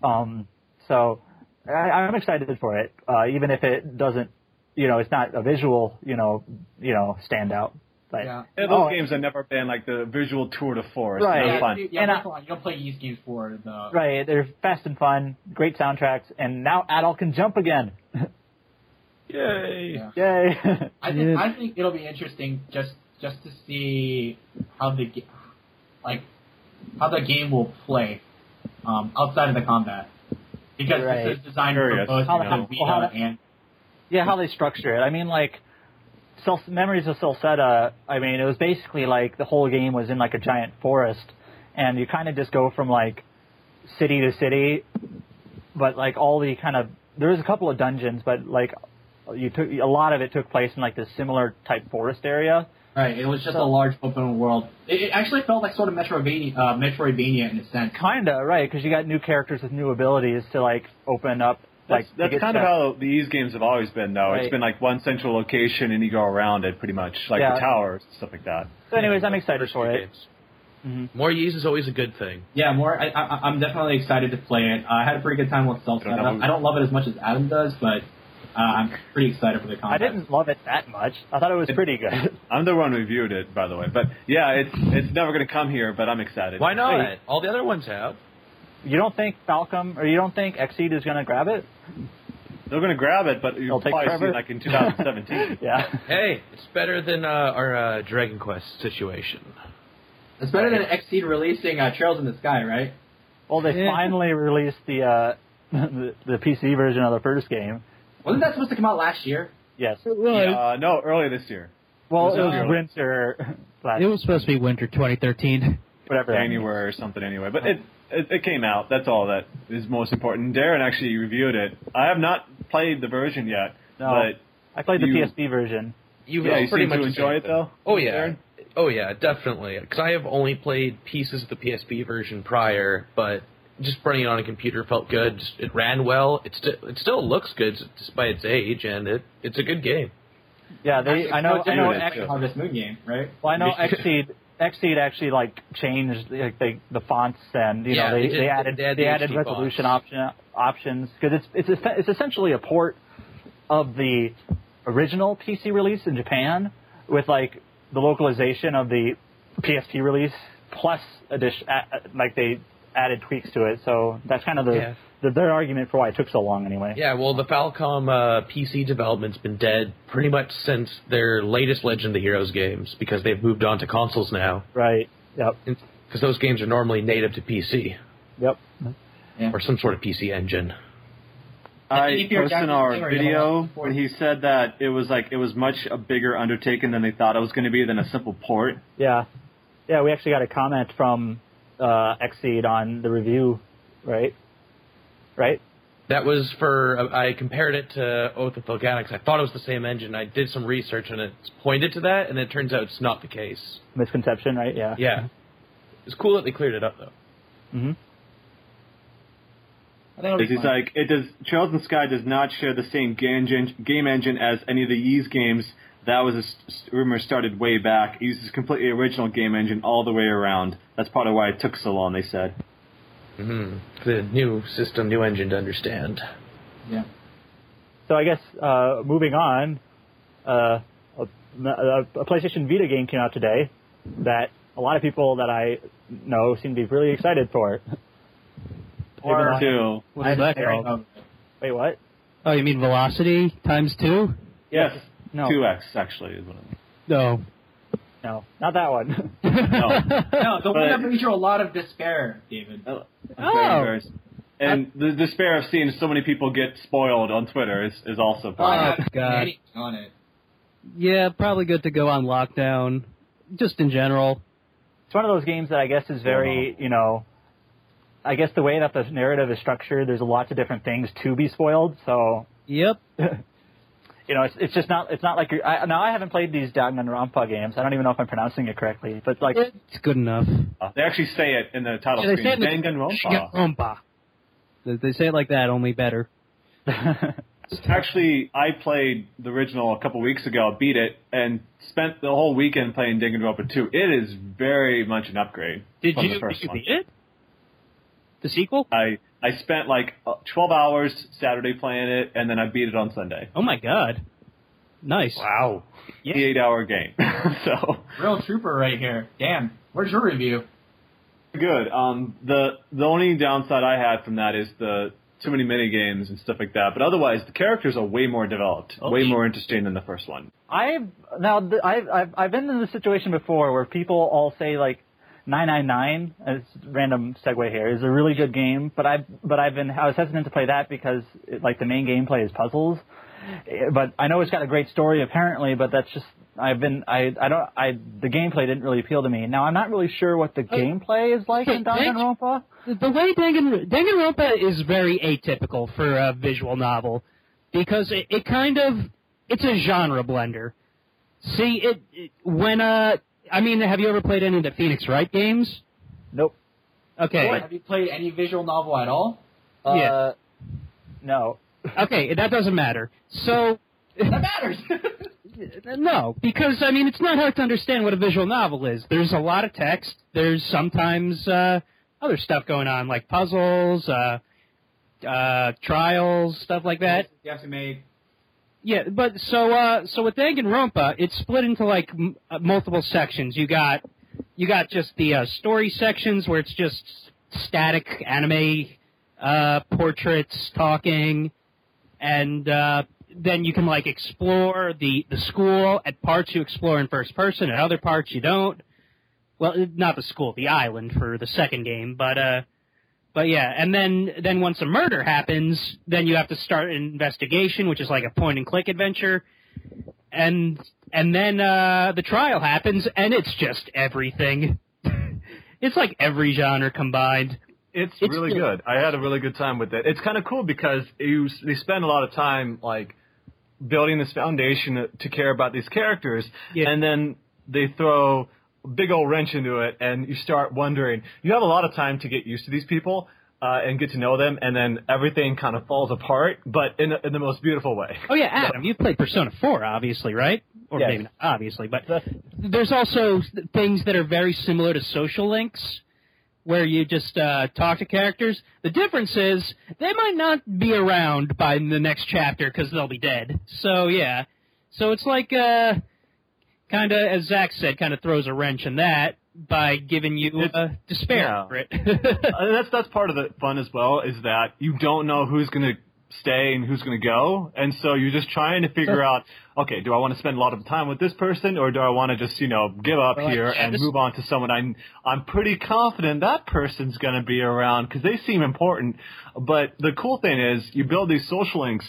Um, so I, I'm excited for it, uh, even if it doesn't, you know, it's not a visual, you know, you know, standout. But Yeah. Yeah, those Oh, games have never been like the visual tour de force. Right. No Yeah, fun. you- yeah, And I- first of all, you don't play these games for the. right, they're fast and fun, great soundtracks, and now Adol can jump again. Yay! Yeah. Yay! I think I think it'll be interesting just just to see how the ga- like how the game will play um, outside of the combat because Right. this is designed for both How the the- Vita how and yeah, how they structure it. I mean, like, Cel- Memories of Celceta, I mean, it was basically like the whole game was in like a giant forest, and you kind of just go from like city to city, but like all the kind of there was a couple of dungeons, but like you took a lot of it took place in like this similar type forest area. right. It was just So- a large open world. It, it actually felt like sort of Metroidvania, uh, Metroidvania in a sense. Kinda right, because you got new characters with new abilities to like open up. That's, like to that's get kind of how these games have always been, though. Right. It's been like one central location and you go around it pretty much, like Yeah. the towers, and stuff like that. So, anyways, I'm excited for it. games. Mhm. More Ys is always a good thing. Yeah, more. I, I, I'm definitely excited to play it. I had a pretty good time with Self I don't. I don't love it as much as Adam does, but uh, I'm pretty excited for the content. I didn't love it that much. I thought it was pretty good. I'm the one who reviewed it, by the way. But yeah, it's it's never going to come here, but I'm excited. Why not? Wait. All the other ones have. You don't think Falcom or you don't think XSEED is going to grab it? They're going to grab it, but They'll you'll take probably see it like in 2017. yeah. Hey, it's better than uh, our uh, Dragon Quest situation. It's better than XSEED releasing uh, Trails in the Sky, right? Well, they Yeah. finally released the, uh, the the PC version of the first game. Wasn't that supposed to come out last year? Yes. Well, it- uh, no, earlier this year, Well, Was it it was winter last it was supposed to be winter 2013. whatever. January or something anyway. But it, it it came out. That's all that is most important. Darren actually reviewed it. I have not played the version yet, No. but I played the You- PSP version. You, yeah, you pretty seem much to enjoy it though. Oh yeah, Darren? oh yeah, definitely. Because I have only played pieces of the PSP version prior, but just running it on a computer felt good. Just, it ran well. It still it still looks good despite its age, and it it's a good game. Yeah, they. I know. I know. it, X, too. Harvest Moon game, right? well, I know XSEED. XSEED actually like changed like the the fonts and you Yeah, know they, they they added they they the added resolution fonts. option options because it's it's it's essentially a port of the original PC release in Japan with like the localization of the PSP release plus addition like they added tweaks to it. So that's kind of the, Yeah. The their argument for why it took so long anyway. Yeah, well, the Falcom uh, PC development's been dead pretty much since their latest Legend of the Heroes games because they've moved on to consoles now. Right. Yep. Because those games are normally native to PC Yep. or some sort of PC engine. I think if you're posted in our video want when he said that it was like it was much a bigger undertaking than they thought it was going to be than a simple port. Yeah. Yeah, we actually got a comment from uh, XSEED on the review, right? Right? That was for uh, I compared it to Oath of Felghana. I thought it was the same engine. I did some research and it pointed to that, and it turns out it's not the case. Misconception, right? Yeah. Yeah, it's cool that they cleared it up though. hmm I think Because he's like, it does. Trails in Sky does not share the same game engine, game engine as any of the Ys games. That was a s- s- rumor started way back. It uses completely original game engine all the way around. That's part of why it took so long. They said. Hmm The new system, new engine to understand. yeah. So I guess uh, moving on, uh, a, a, a PlayStation Vita game came out today that a lot of people that I know seem to be really excited for. Or- Even I- Two. What's I'm that very- called? Wait, what? Oh, you mean Velocity times two? Yes. No. Two X actually is what it No. No, not that one. No. No, the one But- that brings you a lot of despair, David. was. Oh. oh. Very embarrassed. And the despair of seeing so many people get spoiled on Twitter is, is also part of it. Oh, God. On it. Yeah, probably good to go on lockdown. Just in general. it's one of those games that I guess is very, you know, I guess the way that the narrative is structured, there's lots of different things to be spoiled. So, Yep. you know, it's it's just not it's not like you're. I, now I haven't played these Danganronpa games. I don't even know if I'm pronouncing it correctly, but like, It's good enough. They actually say it in the title Yeah, they say screen. it like- Danganronpa. Danganronpa. They- They say it like that, only better. Actually, I played the original a couple weeks ago, beat it, and spent the whole weekend playing Danganronpa 2. It is very much an upgrade Did from you, the first did you one. beat it? The sequel? I I spent like uh, 12 hours Saturday playing it, and then I beat it on Sunday. Oh my god. Nice. Wow. Yeah. The eight-hour game. so Real trooper right here. Dan, where's your review? good. Um, the the only downside I had from that is the too many mini games and stuff like that. But otherwise, the characters are way more developed, Oh, way more interesting than the first one. I've now th- I've, I've I've been in this situation before where people all say like 999 as random segue here is a really good game, but I but I've been I was hesitant to play that because it, like the main gameplay is puzzles. Eh, But I know it's got a great story apparently, but that's just I've been I I don't I the gameplay didn't really appeal to me. Now I'm not really sure what the gameplay is like so in Danganronpa. The the way Dangan, Danganronpa is very atypical for a visual novel because it, it kind of it's a genre blender. See, it, it when uh, I mean, have you ever played any of the Phoenix Wright games? Nope. Okay, Have you played any visual novel at all? Uh, Yeah. No. okay, that doesn't matter. So That matters. No, because I mean it's not hard to understand what a visual novel is. There's a lot of text. There's sometimes uh, other stuff going on, like puzzles, uh, uh, trials, stuff like that. you have to make. Yeah, but so uh, so with Danganronpa, it's split into like m- uh, multiple sections. You got you got just the uh, story sections where it's just static anime uh, portraits talking, and uh, then you can like explore the the school. At parts you explore in first person, at other parts you don't. Well, not the school, the island for the second game, but uh, but yeah, and then then once a murder happens, then you have to start an investigation, which is like a point and click adventure, and and then uh, the trial happens, and it's just everything. it's like every genre combined. It's, It's really good. I had a really good time with it. It's kind of cool because you they spend a lot of time like building this foundation to, to care about these characters, Yeah. and then they throw big old wrench into it, and you start wondering. You have a lot of time to get used to these people. Uh, and get to know them, and then everything kind of falls apart, but in, in the most beautiful way. Oh yeah, Adam, you played Persona 4, obviously, right? Or Yes. maybe not obviously, but there's also things that are very similar to social links, where you just uh, talk to characters. The difference is they might not be around by the next chapter because they'll be dead. So yeah, so it's like uh, kind of as Zach said, kind of throws a wrench in that by giving you uh, despair yeah. for it. Uh, that's that's part of the fun as well is that you don't know who's going to stay and who's going to go, and so you're just trying to figure out, okay, do I want to spend a lot of time with this person, or do I want to just you know give up here yeah, and this- move on to someone I'm I'm pretty confident that person's going to be around because they seem important. But the cool thing is you build these social links.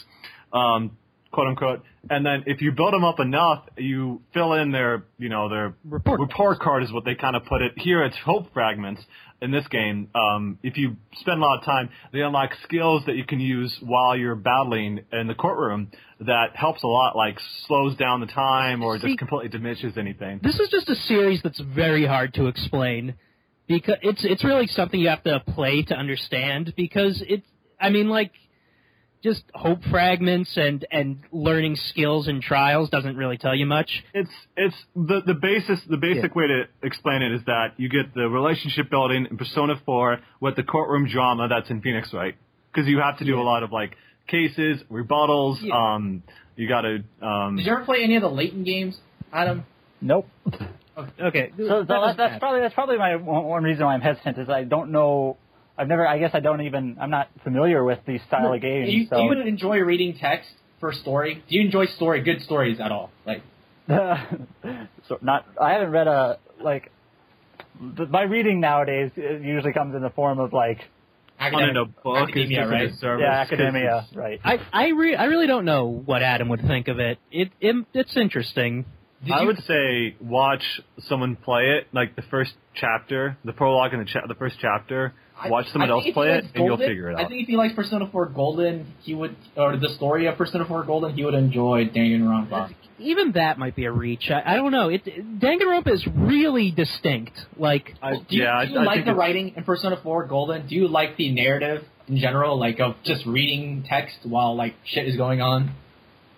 Um, quote unquote. And then if you build them up enough, you fill in their, you know, their Report report card is what they kind of put it. Here it's hope fragments in this game. Um, if you spend a lot of time, they unlock skills that you can use while you're battling in the courtroom that helps a lot, like slows down the time or See- just completely diminishes anything. this is just a series that's very hard to explain because it's it's really something you have to play to understand because it's I mean like just hope fragments and and learning skills and trials doesn't really tell you much. It's it's the the basis the basic way to explain it is that you get the relationship building in Persona 4 with the courtroom drama that's in Phoenix, right? Because you have to do a lot of like cases, rebuttals. Yeah. Um, you got to um, Did you ever play any of the Layton games, Adam? Nope. Okay, So, so that's, that's probably that's probably my one, one reason why I'm hesitant is I don't know. I've never. I guess I don't even. I'm not familiar with these style of games. Do you, so do you enjoy reading text for story? Do you enjoy story, good stories at all? Like, so not. I haven't read a like. My reading nowadays uh, usually comes in the form of like on in a book academia, right? a service. yeah 'cause academia right. I I re- I really don't know what Adam would think of it. It, it it's interesting. did I you, would say watch someone play it, like the first chapter, the prologue and the cha- the first chapter. I- Watch someone I else play it, likes and you'll figure it out. I think if he likes Persona 4 Golden, he would, or the story of Persona 4 Golden, he would enjoy Danganronpa. Even that might be a reach. I, I don't know. It Danganronpa is really distinct. Like I, Do you, yeah, do you I like think the writing in Persona 4 Golden? Do you like the narrative in general, like of just reading text while like shit is going on?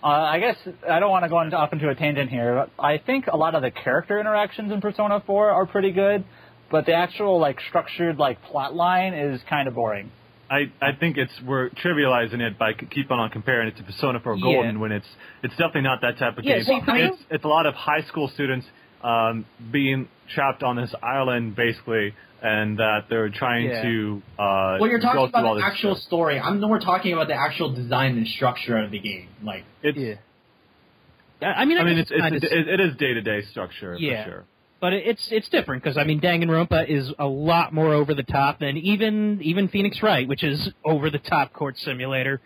Uh, I guess I don't want to go into, off into a tangent here. But I think a lot of the character interactions in Persona 4 are pretty good, but the actual like structured like plot line is kind of boring. I, I think it's we're trivializing it by c- keep on comparing it to Persona 4 Golden Yeah. when it's it's definitely not that type of Yeah, game. see, I mean- it's it's a lot of high school students um, being trapped on this island basically, and that they're trying Yeah. to uh, Well, you're go talking all about the this actual stuff. story. I'm more talking about the actual design and structure of the game. Like, It's, Yeah. I I mean, I, I mean, guess it's, it's it, it is day to day structure Yeah. for sure. But it's it's different because I mean Danganronpa is a lot more over the top than even even Phoenix Wright, which is over the top court simulator,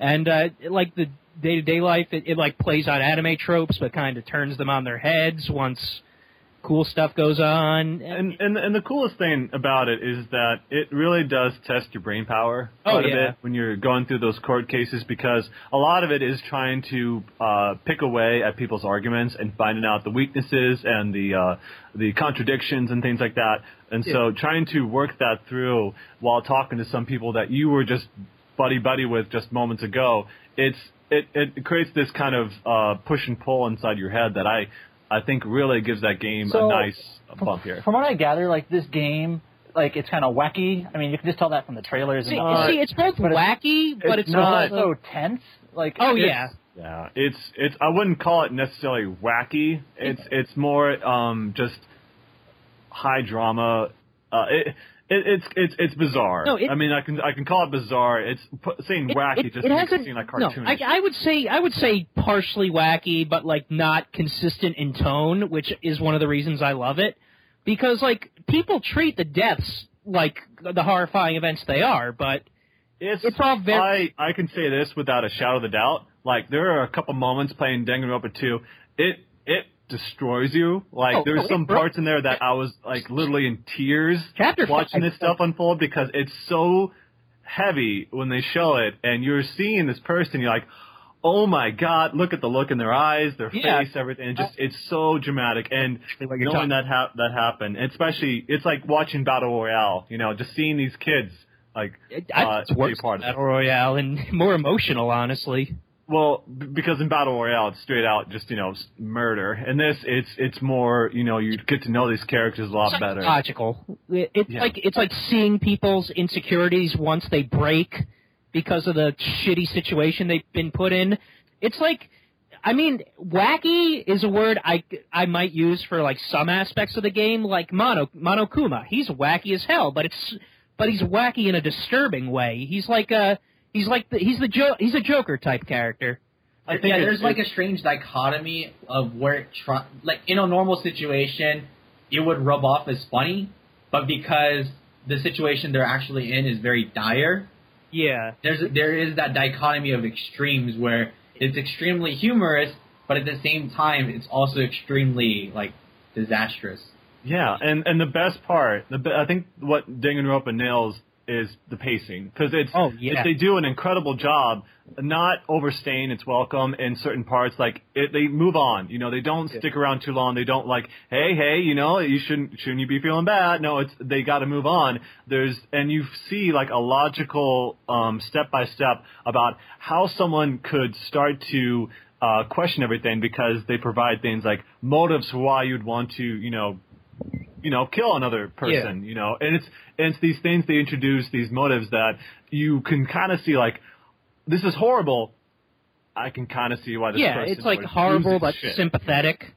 and uh, like the day to day life, it, it like plays on anime tropes, but kind of turns them on their heads once cool stuff goes on. And, and and the coolest thing about it is that it really does test your brain power Oh, quite a yeah. bit when you're going through those court cases because a lot of it is trying to uh, pick away at people's arguments and finding out the weaknesses and the uh, the contradictions and things like that. And so trying to work that through while talking to some people that you were just buddy buddy with just moments ago, it's it, it creates this kind of uh, push and pull inside your head that I I think really gives that game So, a nice bump here. From what I gather, like this game, like it's kind of wacky. I mean, you can just tell that from the trailers. see, and the art. see, it's both but it's- wacky, but it's it's, not- also so tense. Like oh yeah. Yeah, it's it's. I wouldn't call it necessarily wacky. It's it's more um just high drama. Uh, it, it it's it's it's bizarre. No, it- I mean, I can I can call it bizarre. It's saying wacky it- just makes it seem like No, cartoonish. I, I would say I would say partially wacky, but like not consistent in tone, which is one of the reasons I love it. Because like people treat the deaths like the horrifying events they are, but It's, It's all very- I I can say this without a shadow of a doubt. Like there are a couple moments playing Danganronpa 2. It it destroys you. Like Oh, there's oh, some parts in there that I was like literally in tears Chapter watching five- this stuff unfold because it's so heavy when they show it and you're seeing this person you're like oh my god look at the look in their eyes their Yeah. face everything it just it's so dramatic and you're knowing that ha- that happened especially it's like watching battle royale you know just seeing these kids like I, uh, it's worse part than of. Battle Royale and more emotional, honestly. Well, because in battle royale it's straight out just you know murder. In this, it's it's more you know you get to know these characters a lot better. Psychological. It- It's Yeah. like it's like seeing people's insecurities once they break because of the shitty situation they've been put in. It's like, I mean, wacky is a word I I might use for like some aspects of the game, like Mono Monokuma. He's wacky as hell, but it's but he's wacky in a disturbing way. He's like a he's like the, he's the jo- he's a Joker type character. I think yeah, there's like a strange dichotomy of where it like in a normal situation, it would rub off as funny, but because the situation they're actually in is very dire, Yeah. there's there is that dichotomy of extremes where it's extremely humorous, but at the same time, it's also extremely like disastrous. Yeah, and and the best part, the I think what Danganronpa nails is the pacing. Because it's Oh, yeah. they do an incredible job not overstaying its welcome in certain parts like it, they move on you know they don't stick around too long they don't like hey hey you know you shouldn't shouldn't you be feeling bad? No it's they got to move on. There's and you see like a logical um step by step about how someone could start to uh question everything because they provide things like motives for why you'd want to you know you know, kill another person, you know, and it's and it's these things they introduce these motives that you can kind of see like this is horrible. I can kind of see why this Yeah, it's like horrible but shit. sympathetic.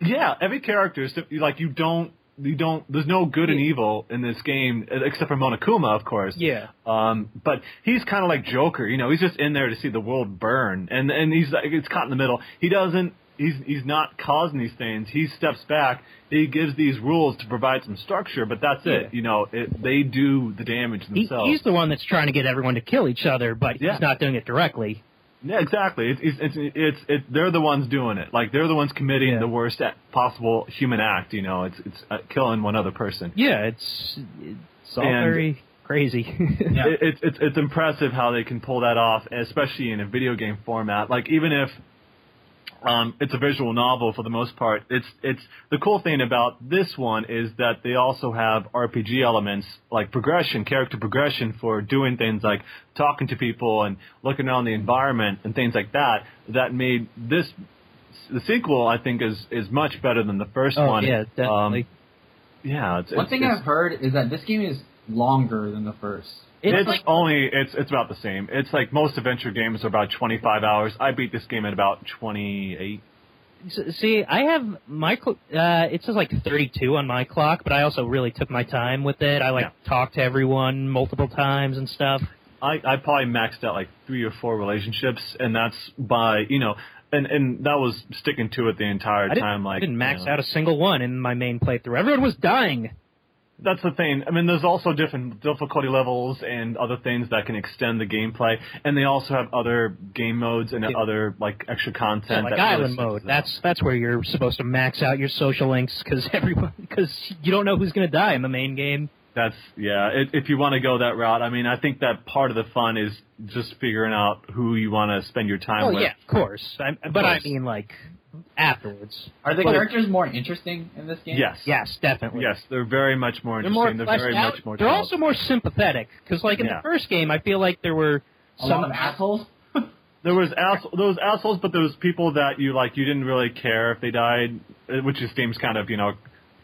Yeah, every character is like you don't you don't there's no good and evil in this game except for Monokuma, of course. Yeah. Um, but he's kind of like Joker, you know. He's just in there to see the world burn, and and he's like it's caught in the middle. He doesn't. He's he's not causing these things. He steps back. He gives these rules to provide some structure, but that's Yeah. it. You know, it, they do the damage He, themselves. he's the one that's trying to get everyone to kill each other, but Yeah. he's not doing it directly. yeah, exactly. It's it's it's, it's it, they're the ones doing it. Like they're the ones committing Yeah. the worst possible human act. You know, it's it's uh, killing one other person. Yeah, it's it's all And- very crazy. Yeah. It, it's it's it's impressive how they can pull that off, especially in a video game format. Like even if um, it's a visual novel for the most part, it's it's the cool thing about this one is that they also have RPG elements like progression, character progression for doing things like talking to people and looking around the environment and things like that. That made this the sequel I think is is much better than the first oh one. yeah, definitely. Um, yeah. It's, One it's, thing it's, I've heard is that this game is longer than the first. It's It's like- only it's it's about the same. It's like most adventure games are about 25 hours. I beat this game in about 28. See, I have my cl- uh, it says like 32 on my clock, but I also really took my time with it. I like Yeah. talked to everyone multiple times and stuff. I I probably maxed out like three or four relationships, and that's by you know, and and that was sticking to it the entire I time. Like I didn't max you know. out a single one in my main playthrough. Everyone was dying. That's the thing. I mean, there's also different difficulty levels and other things that can extend the gameplay, and they also have other game modes and Yeah. other like extra Yeah, content. like that really island mode. That's that's where you're supposed to max out your social links because everyone because you don't know who's gonna die in the main game. That's yeah. It, if you want to go that route, I mean, I think that part of the fun is just figuring out who you want to spend your time Oh with. yeah, of course. I, but I mean like afterwards. Are the But- characters more interesting in this game? Yes. Yes, definitely. Yes, they're very much more They're interesting. more They're, fleshed very out. much more. They're developed. also more sympathetic because, like in Yeah. the first game, I feel like there were A some lot of assholes. There was ass, there was assholes, but there was people that you like. You didn't really care if they died, uh, which just seems kind of you know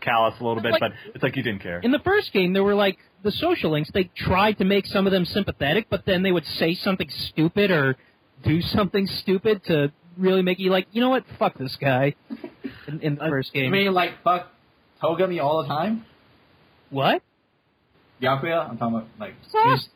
callous a little bit. Like- but it's like you didn't care. in the first game. There were like the social links. They tried to make some of them sympathetic, but then they would say something stupid or do something stupid to really make you like, you know what? Fuck this guy. In, in the first You game, mean like fuck Togami all the time? what? Byakuya? I'm talking about like. Sauce?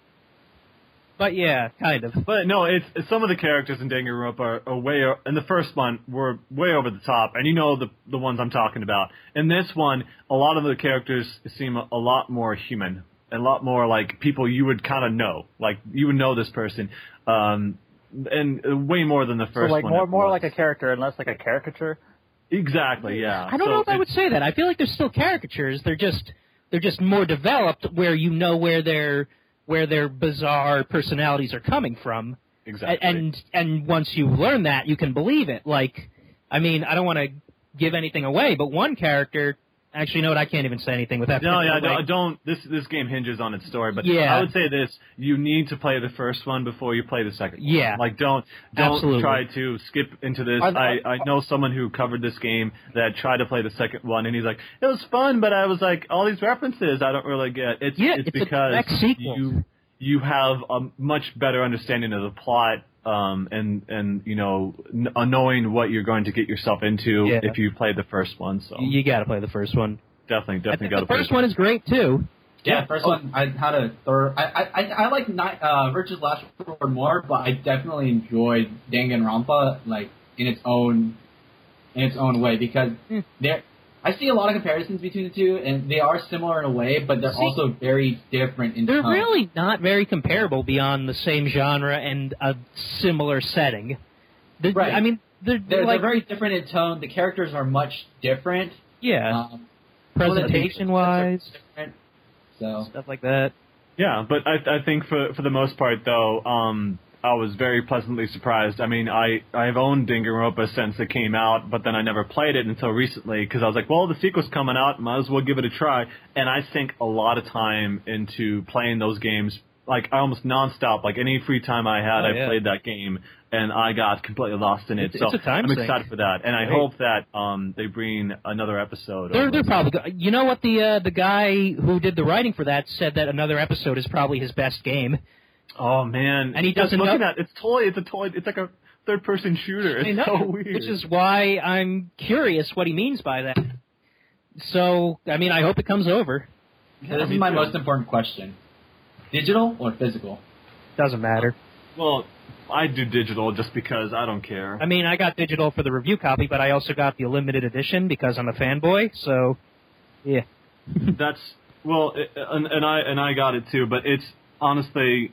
But yeah, kind of. But no, it's, it's some of the characters in Danganronpa are, are way o- in the first one were way over the top, and you know the the ones I'm talking about. In this one, a lot of the characters seem a, a lot more human, a lot more like people you would kind of know, like you would know this person, um, and uh, way more than the So first like one. more more like a character and less like a caricature. exactly, yeah. I don't So know if I would say that. I feel like they're still caricatures. They're just they're just more developed, where you know where their where their bizarre personalities are coming from. exactly. And and once you learn that, you can believe it. Like, I mean, I don't want to give anything away, but one character. Actually, no, what I can't even say anything without. No, yeah, don't, don't. This this game hinges on its story, but Yeah. I would say this: you need to play the first one before you play the second. one. Yeah. like don't don't Absolutely. try to skip into this. Are I I know someone who covered this game that tried to play the second one, and he's like, it was fun, but I was like, all these references I don't really get. It's Yeah, it's, it's because you you have a much better understanding of the plot. Um and and you know n- uh, knowing what you're going to get yourself into Yeah. if you play the first one, so You got to play the first one. definitely definitely got to the play first one is great too. Yeah, Yeah. first Oh. one I had a third. I I I, I like Ni- uh, Virtue's Last Reward more, but I definitely enjoyed Danganronpa like in its own in its own way because Hmm. there I see a lot of comparisons between the two, and they are similar in a way, but they're See, also very different in They're tone. really not very comparable beyond the same genre and a similar setting. The- Right. I mean, they're, They're, like they're very different in tone. The characters are much different. yeah, Um, presentation wise, different. So stuff like that. Yeah, but I I think for for the most part though, um, I was very pleasantly surprised. I mean, I I've owned Danganronpa since it came out, but then I never played it until recently because I was like, well, the sequel's coming out, might as well give it a try. And I sink a lot of time into playing those games, like almost nonstop. Like any free time I had, Oh, I yeah. played that game, and I got completely lost in it. It's- so it's I'm sink. excited for that, and I hope that um they bring another episode. They're they're probably you know what the uh, the guy who did the writing for that said that another episode is probably his best game. Oh man! And he doesn't looking know- at it's totally it's a totally it's like a third person shooter. It's I know, so weird. which is why I'm curious what he means by that. So I mean, I hope it comes over. this is my too. most important question: digital or physical? Doesn't matter. well, I do digital just because I don't care. I mean, I got digital for the review copy, but I also got the limited edition because I'm a fanboy. So, yeah. That's well, it, and, and I and I got it too. But it's honestly,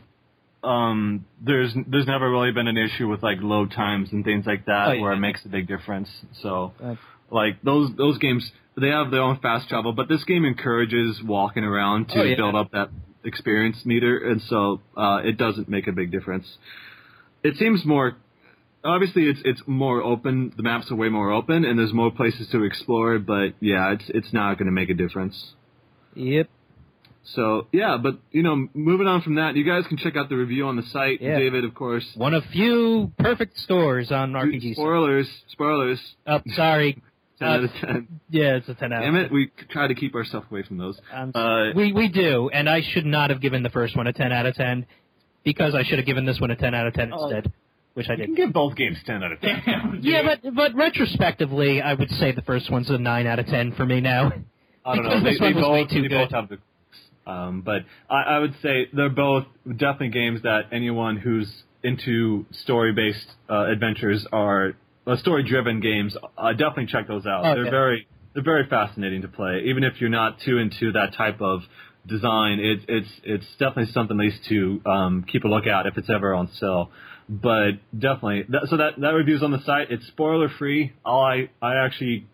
um, there's there's never really been an issue with like load times and things like that Oh, yeah. where it makes a big difference. So. Like those those games they have their own fast travel but this game encourages walking around to Oh, yeah. build up that experience meter and so uh it doesn't make a big difference it seems more obviously it's it's more open the maps are way more open and there's more places to explore but yeah it's it's not going to make a difference Yep. So yeah but you know moving on from that you guys can check out the review on the site Yeah. david of course One of few perfect stores on RPG. spoilers spoilers Oh, sorry. 10 Uh, out of 10. Yeah, it's a ten out. Damn it, we try to keep ourselves away from those. Uh, we we do, and I should not have given the first one a ten out of ten because I should have given this one a ten out of ten Oh. instead, which I You did. can give both games 10 out of 10. Damn. Yeah, but but retrospectively, I would say the first one's a nine out of ten for me now. I don't know. Because They, this they one was way both, too they good. both have the. Um, but I, I would say they're both definitely games that anyone who's into story-based uh, adventures are uh, story-driven games. Uh, definitely check those out. Oh, they're very they're very fascinating to play. Even if you're not too into that type of design, it's it's it's definitely something at least to um, keep a look at if it's ever on sale. But definitely, that, so that that review's on the site. It's spoiler free. All I I actually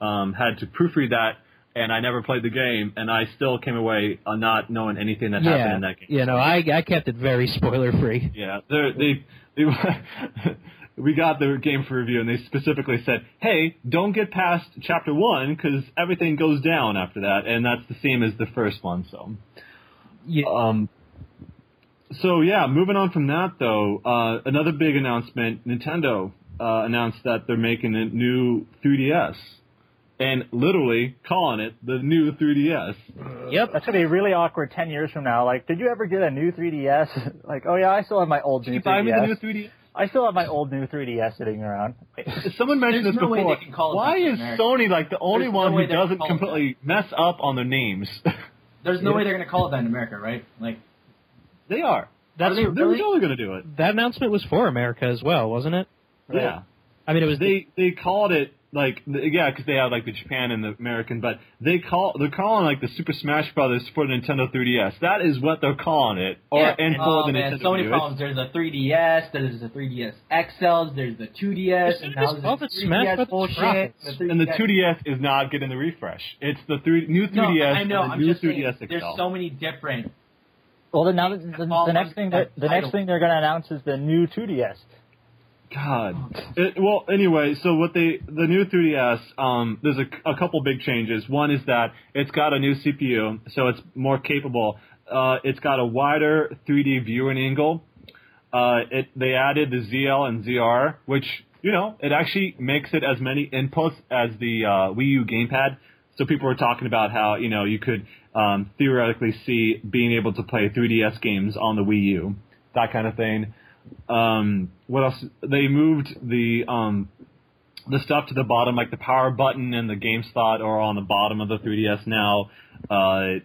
um, had to proofread that, and I never played the game, and I still came away uh, not knowing anything that happened yeah, in that game. you know, I I kept it very spoiler free. Yeah, they they we got the game for review, and they specifically said, "Hey, don't get past chapter one because everything goes down after that," and that's the same as the first one. So, Yeah. um, so yeah, moving on from that though, uh, another big announcement: Nintendo uh, announced that they're making a new 3DS, and literally calling it the new 3DS. Yep. That's gonna be really awkward ten years from now. Like, did you ever get a new 3DS? like, oh yeah, I still have my old Can new you buy me the 3DS. new 3DS? I still have my old new 3DS sitting around. Someone mentioned There's this no way before. they can call Why is America. Sony like the only There's one way who doesn't completely mess up on their names? There's no Yeah. way they're gonna call it that in America, right? Like, they are. That's they They're really? totally going to do it. that announcement was for America as well, wasn't it? Yeah. I mean, it was They they called it like yeah because they have like the Japan and the American, but they call they're calling like the Super Smash Brothers for the Nintendo 3DS. That is what they're calling it. Or Yeah. and for oh the man, Nintendo so many Wii. problems. There's a 3DS, there's the 3DS XLs, there's the 2DS, They and should've now just there's the Smash Brothers bullshit. The And the 2DS is not getting the refresh. It's the three, new 3DS No, I know. and the I'm new just saying, 3DS XL. there's so many different. Well, then now the, the, the next thing that that the title. next thing they're gonna announce is the new 2DS. God. It, well, anyway, so what they the new 3DS, um, there's a, a couple big changes. One is that it's got a new CPU, so it's more capable. Uh, it's got a wider 3D viewing angle. Uh, it they added the ZL and ZR, which you know it actually makes it as many inputs as the uh, Wii U gamepad. So people were talking about how you know you could um, theoretically see being able to play 3DS games on the Wii U, that kind of thing um, what else? They moved the um, the stuff to the bottom, like the power button and the game slot, are on the bottom of the 3DS now. Uh,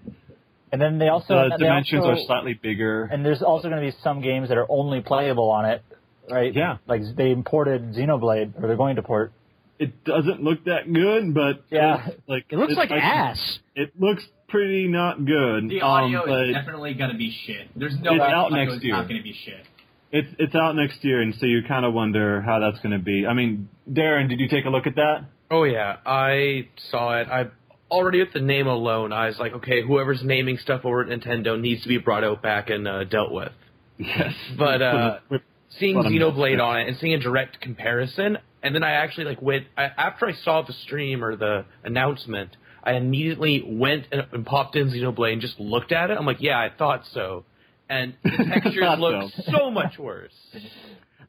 And then they also the they dimensions also- are slightly bigger. And there's also going to be some games that are only playable on it, right? Yeah. Like they imported Xenoblade, or they're going to port. It doesn't look that good, but Yeah. it's like It looks it's like ass. It looks pretty not good. The um, audio but is definitely gonna be shit. There's no It's way out next is year. not gonna be shit. It's it's out next year, and so you kind of wonder how that's going to be. I mean, Darren, did you take a look at that? Oh yeah, I saw it. I already with the name alone, I was like, okay, whoever's naming stuff over at Nintendo needs to be brought out back and uh, dealt with. Yes, But uh, seeing Xenoblade on it and seeing a direct comparison, and then I actually like went I, after I saw the stream or the announcement, I immediately went and, and popped in Xenoblade and just looked at it. I'm like, yeah, I thought so. And the textures look so. so much worse.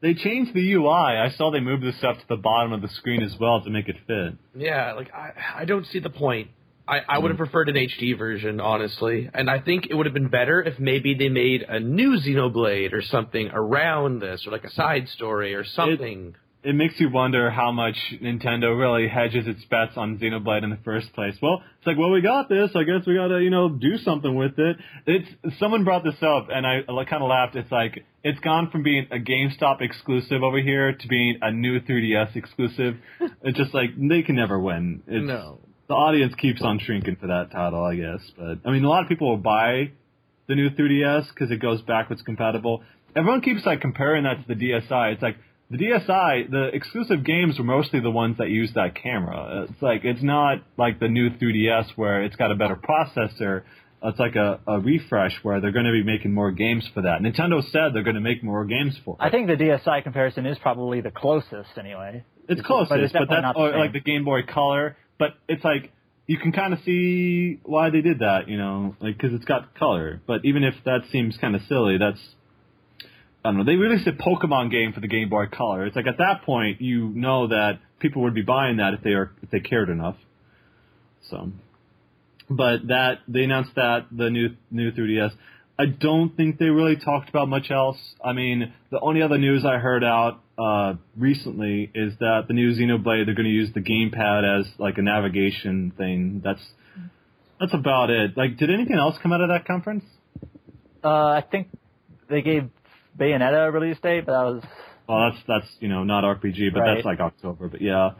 They changed the UI. I saw they moved this up to the bottom of the screen as well to make it fit. Yeah, like I, I don't see the point. I, I would have mm. preferred an HD version, honestly, and I think it would have been better if maybe they made a new Xenoblade or something around this, or like a side story or something. It makes you wonder how much Nintendo really hedges its bets on Xenoblade in the first place. Well, it's like, well, we got this. I guess we got to, you know, do something with it. It's someone brought this up, and I kind of laughed. It's like it's gone from being a GameStop exclusive over here to being a new 3DS exclusive. it's just like they can never win. It's, No. the audience keeps on shrinking for that title, I guess. But I mean, a lot of people will buy the new 3DS because it goes backwards compatible. Everyone keeps like comparing that to the DSi. It's like the DSi, the exclusive games were mostly the ones that use that camera. It's like it's not like the new 3DS where it's got a better processor. It's like a, a refresh where they're going to be making more games for that. Nintendo said they're going to make more games for it. I think the DSi comparison is probably the closest, anyway. It's But closest, it's but, that's the like the Game Boy Color. But it's like you can kind of see why they did that, you know, like because it's got color. But even if that seems kind of silly, that's I don't know. They released a Pokemon game for the Game Boy Color. It's like at that point you know that people would be buying that if they are if they cared enough. So, but that they announced that the new new 3DS. I don't think they really talked about much else. I mean, the only other news I heard out uh, recently is that the new Xenoblade they're going to use the gamepad as like a navigation thing. That's that's about it. Like, did anything else come out of that conference? Uh, I think they gave Bayonetta release date, but that was Well, that's that's you know not RPG, but Right. that's like October. But yeah,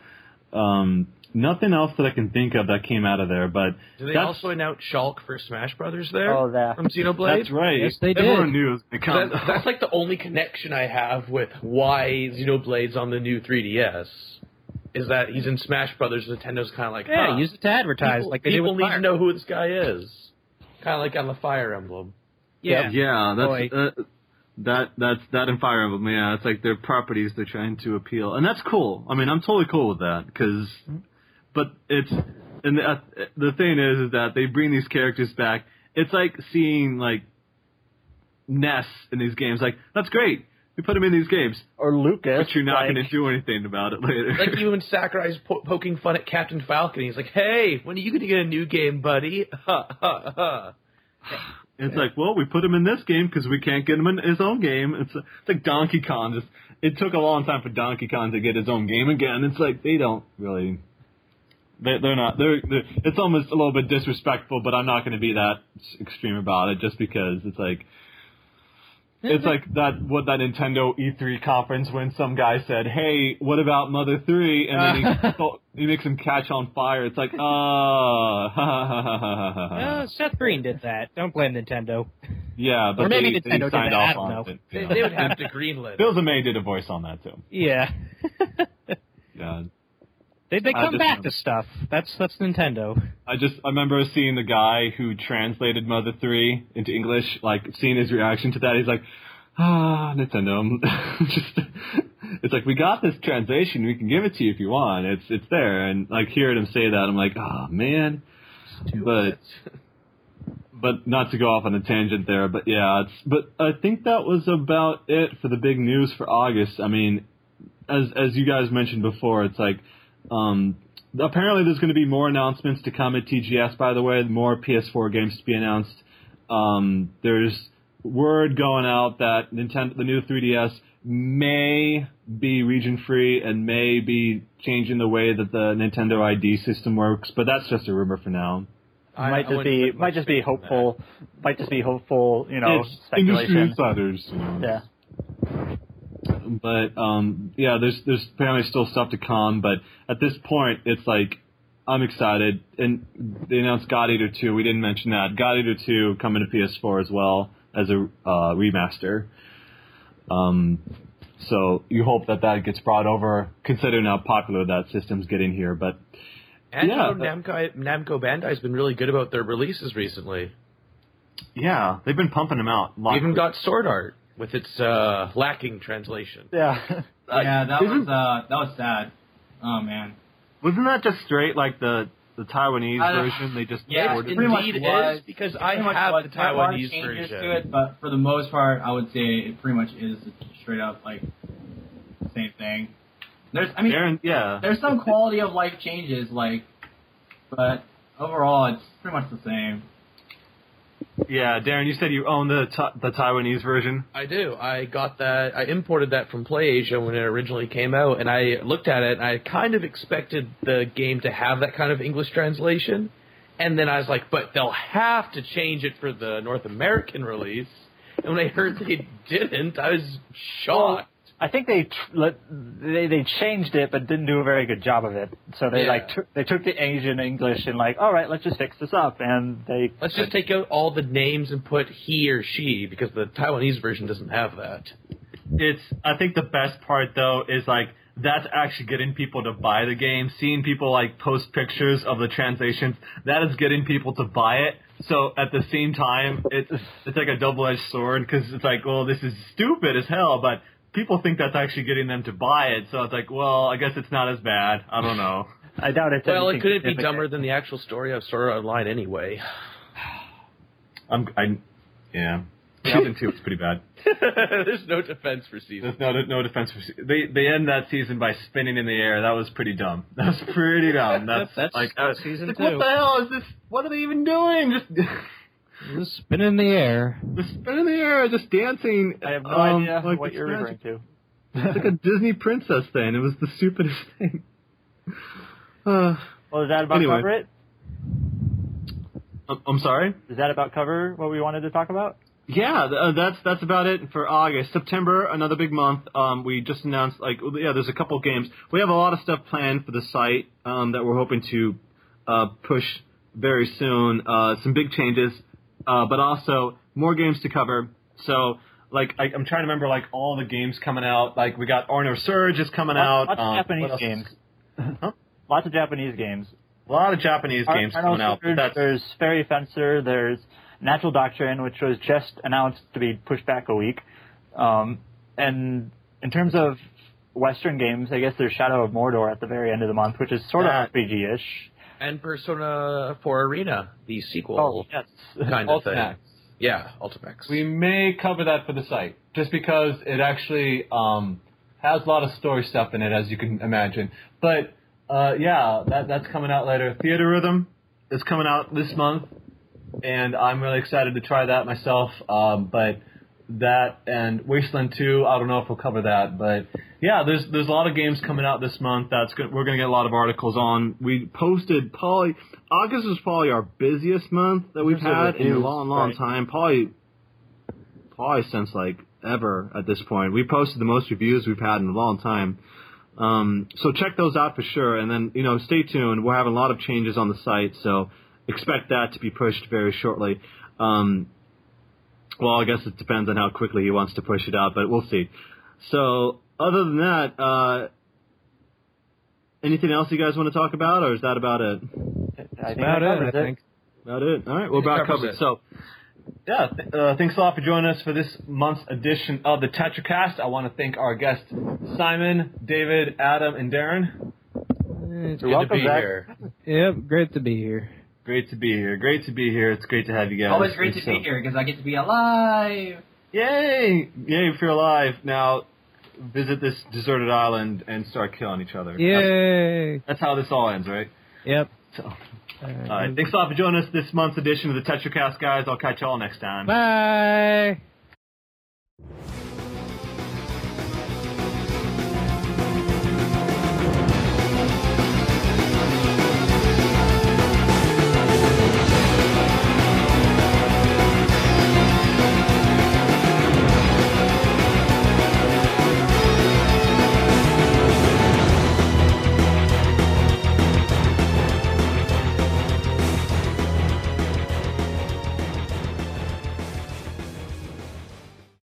um, nothing else that I can think of that came out of there. But Do they also announce Shulk for Smash Brothers there Oh, that. from Xenoblade? That's right. Yes, they Everyone did. knew it was gonna That, that's like the only connection I have with why Xenoblade's on the new 3DS. Is that he's in Smash Brothers? Nintendo's kind of like, Yeah, huh, use it to advertise people, like they did people need to know who this guy is. Kind of like on the Fire Emblem. Yeah. yeah, Boy. that's uh, that that's that and Fire Emblem. Yeah, it's like their properties they're trying to appeal, and that's cool. I mean, I'm totally cool with that because, but it's and the uh, the thing is, is that they bring these characters back. It's like seeing like Ness in these games. Like that's great. We put him in these games, or Lucas. but you're not like, going to do anything about it later. Like even when Sakurai's po- poking fun at Captain Falcon, he's like, "Hey, when are you going to get a new game, buddy?" Ha ha ha. It's like, well, we put him in this game because we can't get him in his own game. It's, it's like Donkey Kong. Just it took a long time for Donkey Kong to get his own game again. It's like they don't really. They, they're not. They're, they're. It's almost a little bit disrespectful, but I'm not going to be that extreme about it, just because it's like. It's like that what that Nintendo E3 conference when some guy said, "Hey, what about Mother 3? and then he, he makes him catch on fire. It's like, ah, Uh, Seth Green did that. Don't blame Nintendo. yeah, but or maybe they, Nintendo they did signed that, I off don't on know. it. They, they would have to greenlit. it. Bill Zimay did a voice on that too. Yeah. Yeah, they they come back remember- to stuff. That's that's Nintendo. I just I remember seeing the guy who translated Mother Three into English, like seeing his reaction to that. He's like, ah, Nintendo. just, it's like we got this translation. We can give it to you if you want. It's it's there. And like hearing him say that, I'm like, oh man. But but not to go off on a tangent there, but yeah, it's but I think that was about it for the big news for August. I mean, as as you guys mentioned before, it's like um apparently there's going to be more announcements to come at TGS by the way, more PS4 games to be announced. Um there's word going out that Nintendo the new 3DS may be region free and may be changing the way that the Nintendo ID system works, but that's just a rumor for now. I- might just wouldn't be might just be faith in that. hopeful. Might just be hopeful. You know, it's industry insiders. You know. Yeah. But um, yeah, there's there's apparently still stuff to come. But at this point, it's like I'm excited. And they announced God Eater 2. We didn't mention that. God Eater 2 coming to PS4 as well as a uh, remaster. Um, so you hope that that gets brought over, considering how popular that system's getting here. But And Yeah, you know, Namco Namco Bandai's been really good about their releases recently. yeah, they've been pumping them out. Even got Sword Art with its uh, lacking translation. Yeah. yeah, that isn't- was uh, that was sad. Oh man. wasn't that just straight like the the Taiwanese version? They just Yeah, it pretty much Indeed was. is because I pretty much have was. the Taiwanese changes version. to it, but for the most part, I would say it pretty much is straight up like same thing. There's, I mean, Aaron, yeah. there's some quality of life changes, like, but overall, it's pretty much the same. Yeah, Darren, you said you own the ta- the Taiwanese version. I do. I got that. I imported that from PlayAsia when it originally came out, and I looked at it. and I kind of expected the game to have that kind of English translation, and then I was like, "But they'll have to change it for the North American release." And when I heard they didn't, I was shocked. I think they tr- let, they they changed it, but didn't do a very good job of it. So they Yeah. like took they took the Asian English and like, all right, let's just fix this up, and they Let's just take out all the names and put he or she because the Taiwanese version doesn't have that. It's I think the best part though is like that's actually getting people to buy the game. Seeing people like post pictures of the translations, that is getting people to buy it. So at the same time, it's it's like a double edged sword because it's like, well, this is stupid as hell, but people think that's actually getting them to buy it. So it's like, well, I guess it's not as bad. I don't know. I doubt it. Well, it couldn't be dumber than the actual story of Sword Art Online anyway. I'm I yeah. season two was pretty bad. There's no defense for season. There's no no defense for se- they they end that season by spinning in the air. That was pretty dumb. That was pretty dumb. That's, That's like uh, season like, two. What the hell is this? What are they even doing? Just Just spinning in the air. just spinning in the air, just dancing. I have no um, idea like what it's you're magic. referring to. It's like a Disney princess thing. It was the stupidest thing. Uh, Well, is that about Anyway. cover it? I'm- I'm sorry. Is that about cover what we wanted to talk about? Yeah, uh, that's that's about it for August. September, another big month. Um, we just announced like yeah, there's a couple games. We have a lot of stuff planned for the site um, that we're hoping to uh, push very soon. Uh, some big changes, uh, but also more games to cover. So like I, I'm trying to remember like all the games coming out. Like we got Ar nosurge is coming out. Lots of um, Japanese else is- games. Huh? Lots of Japanese games. A lot of Japanese games Arnold coming out. That's There's Fairy Fencer. There's Natural Doctrine, which was just announced to be pushed back a week. Um, and in terms of Western games, I guess there's Shadow of Mordor at the very end of the month, which is sort That- of RPG-ish. And Persona 4 Arena, the sequel Oh, yes. kind of thing. Yeah, Ultimax. We may cover that for the site, just because it actually um, has a lot of story stuff in it, as you can imagine. But uh, yeah, that that's coming out later. Theatrhythm is coming out this month, and I'm really excited to try that myself. Um, but that and Wasteland 2, I don't know if we'll cover that, but yeah, there's there's a lot of games coming out this month. That's good. We're gonna get a lot of articles on. We posted probably August was probably our busiest month that we've had in a long, long right. time. Probably probably since like ever at this point. We posted the most reviews we've had in a long time. Um, so check those out for sure, and then you know stay tuned. We're having a lot of changes on the site, so expect that to be pushed very shortly. Um, well, I guess it depends on how quickly he wants to push it out, but we'll see. So other than that, uh, anything else you guys want to talk about, or is that about it? I think About it, I covers think. About it. All right, we're It about covered. it. So, yeah, th- uh, thanks a lot for joining us for this month's edition of the TetraCast. I want to thank our guests Simon, David, Adam, and Darren. It's Good welcome, to be Zach. here. Yep, great to be here. Great to be here. Great to be here. It's great to have you guys. Always great to So- be here because I get to be alive. Yay! Yay! If you're alive now, visit this deserted island and start killing each other. That's, Yay! that's how this all ends, right? Yep. So, all right. Thanks a lot for joining us this month's edition of the TetraCast, guys. I'll catch y'all next time. Bye.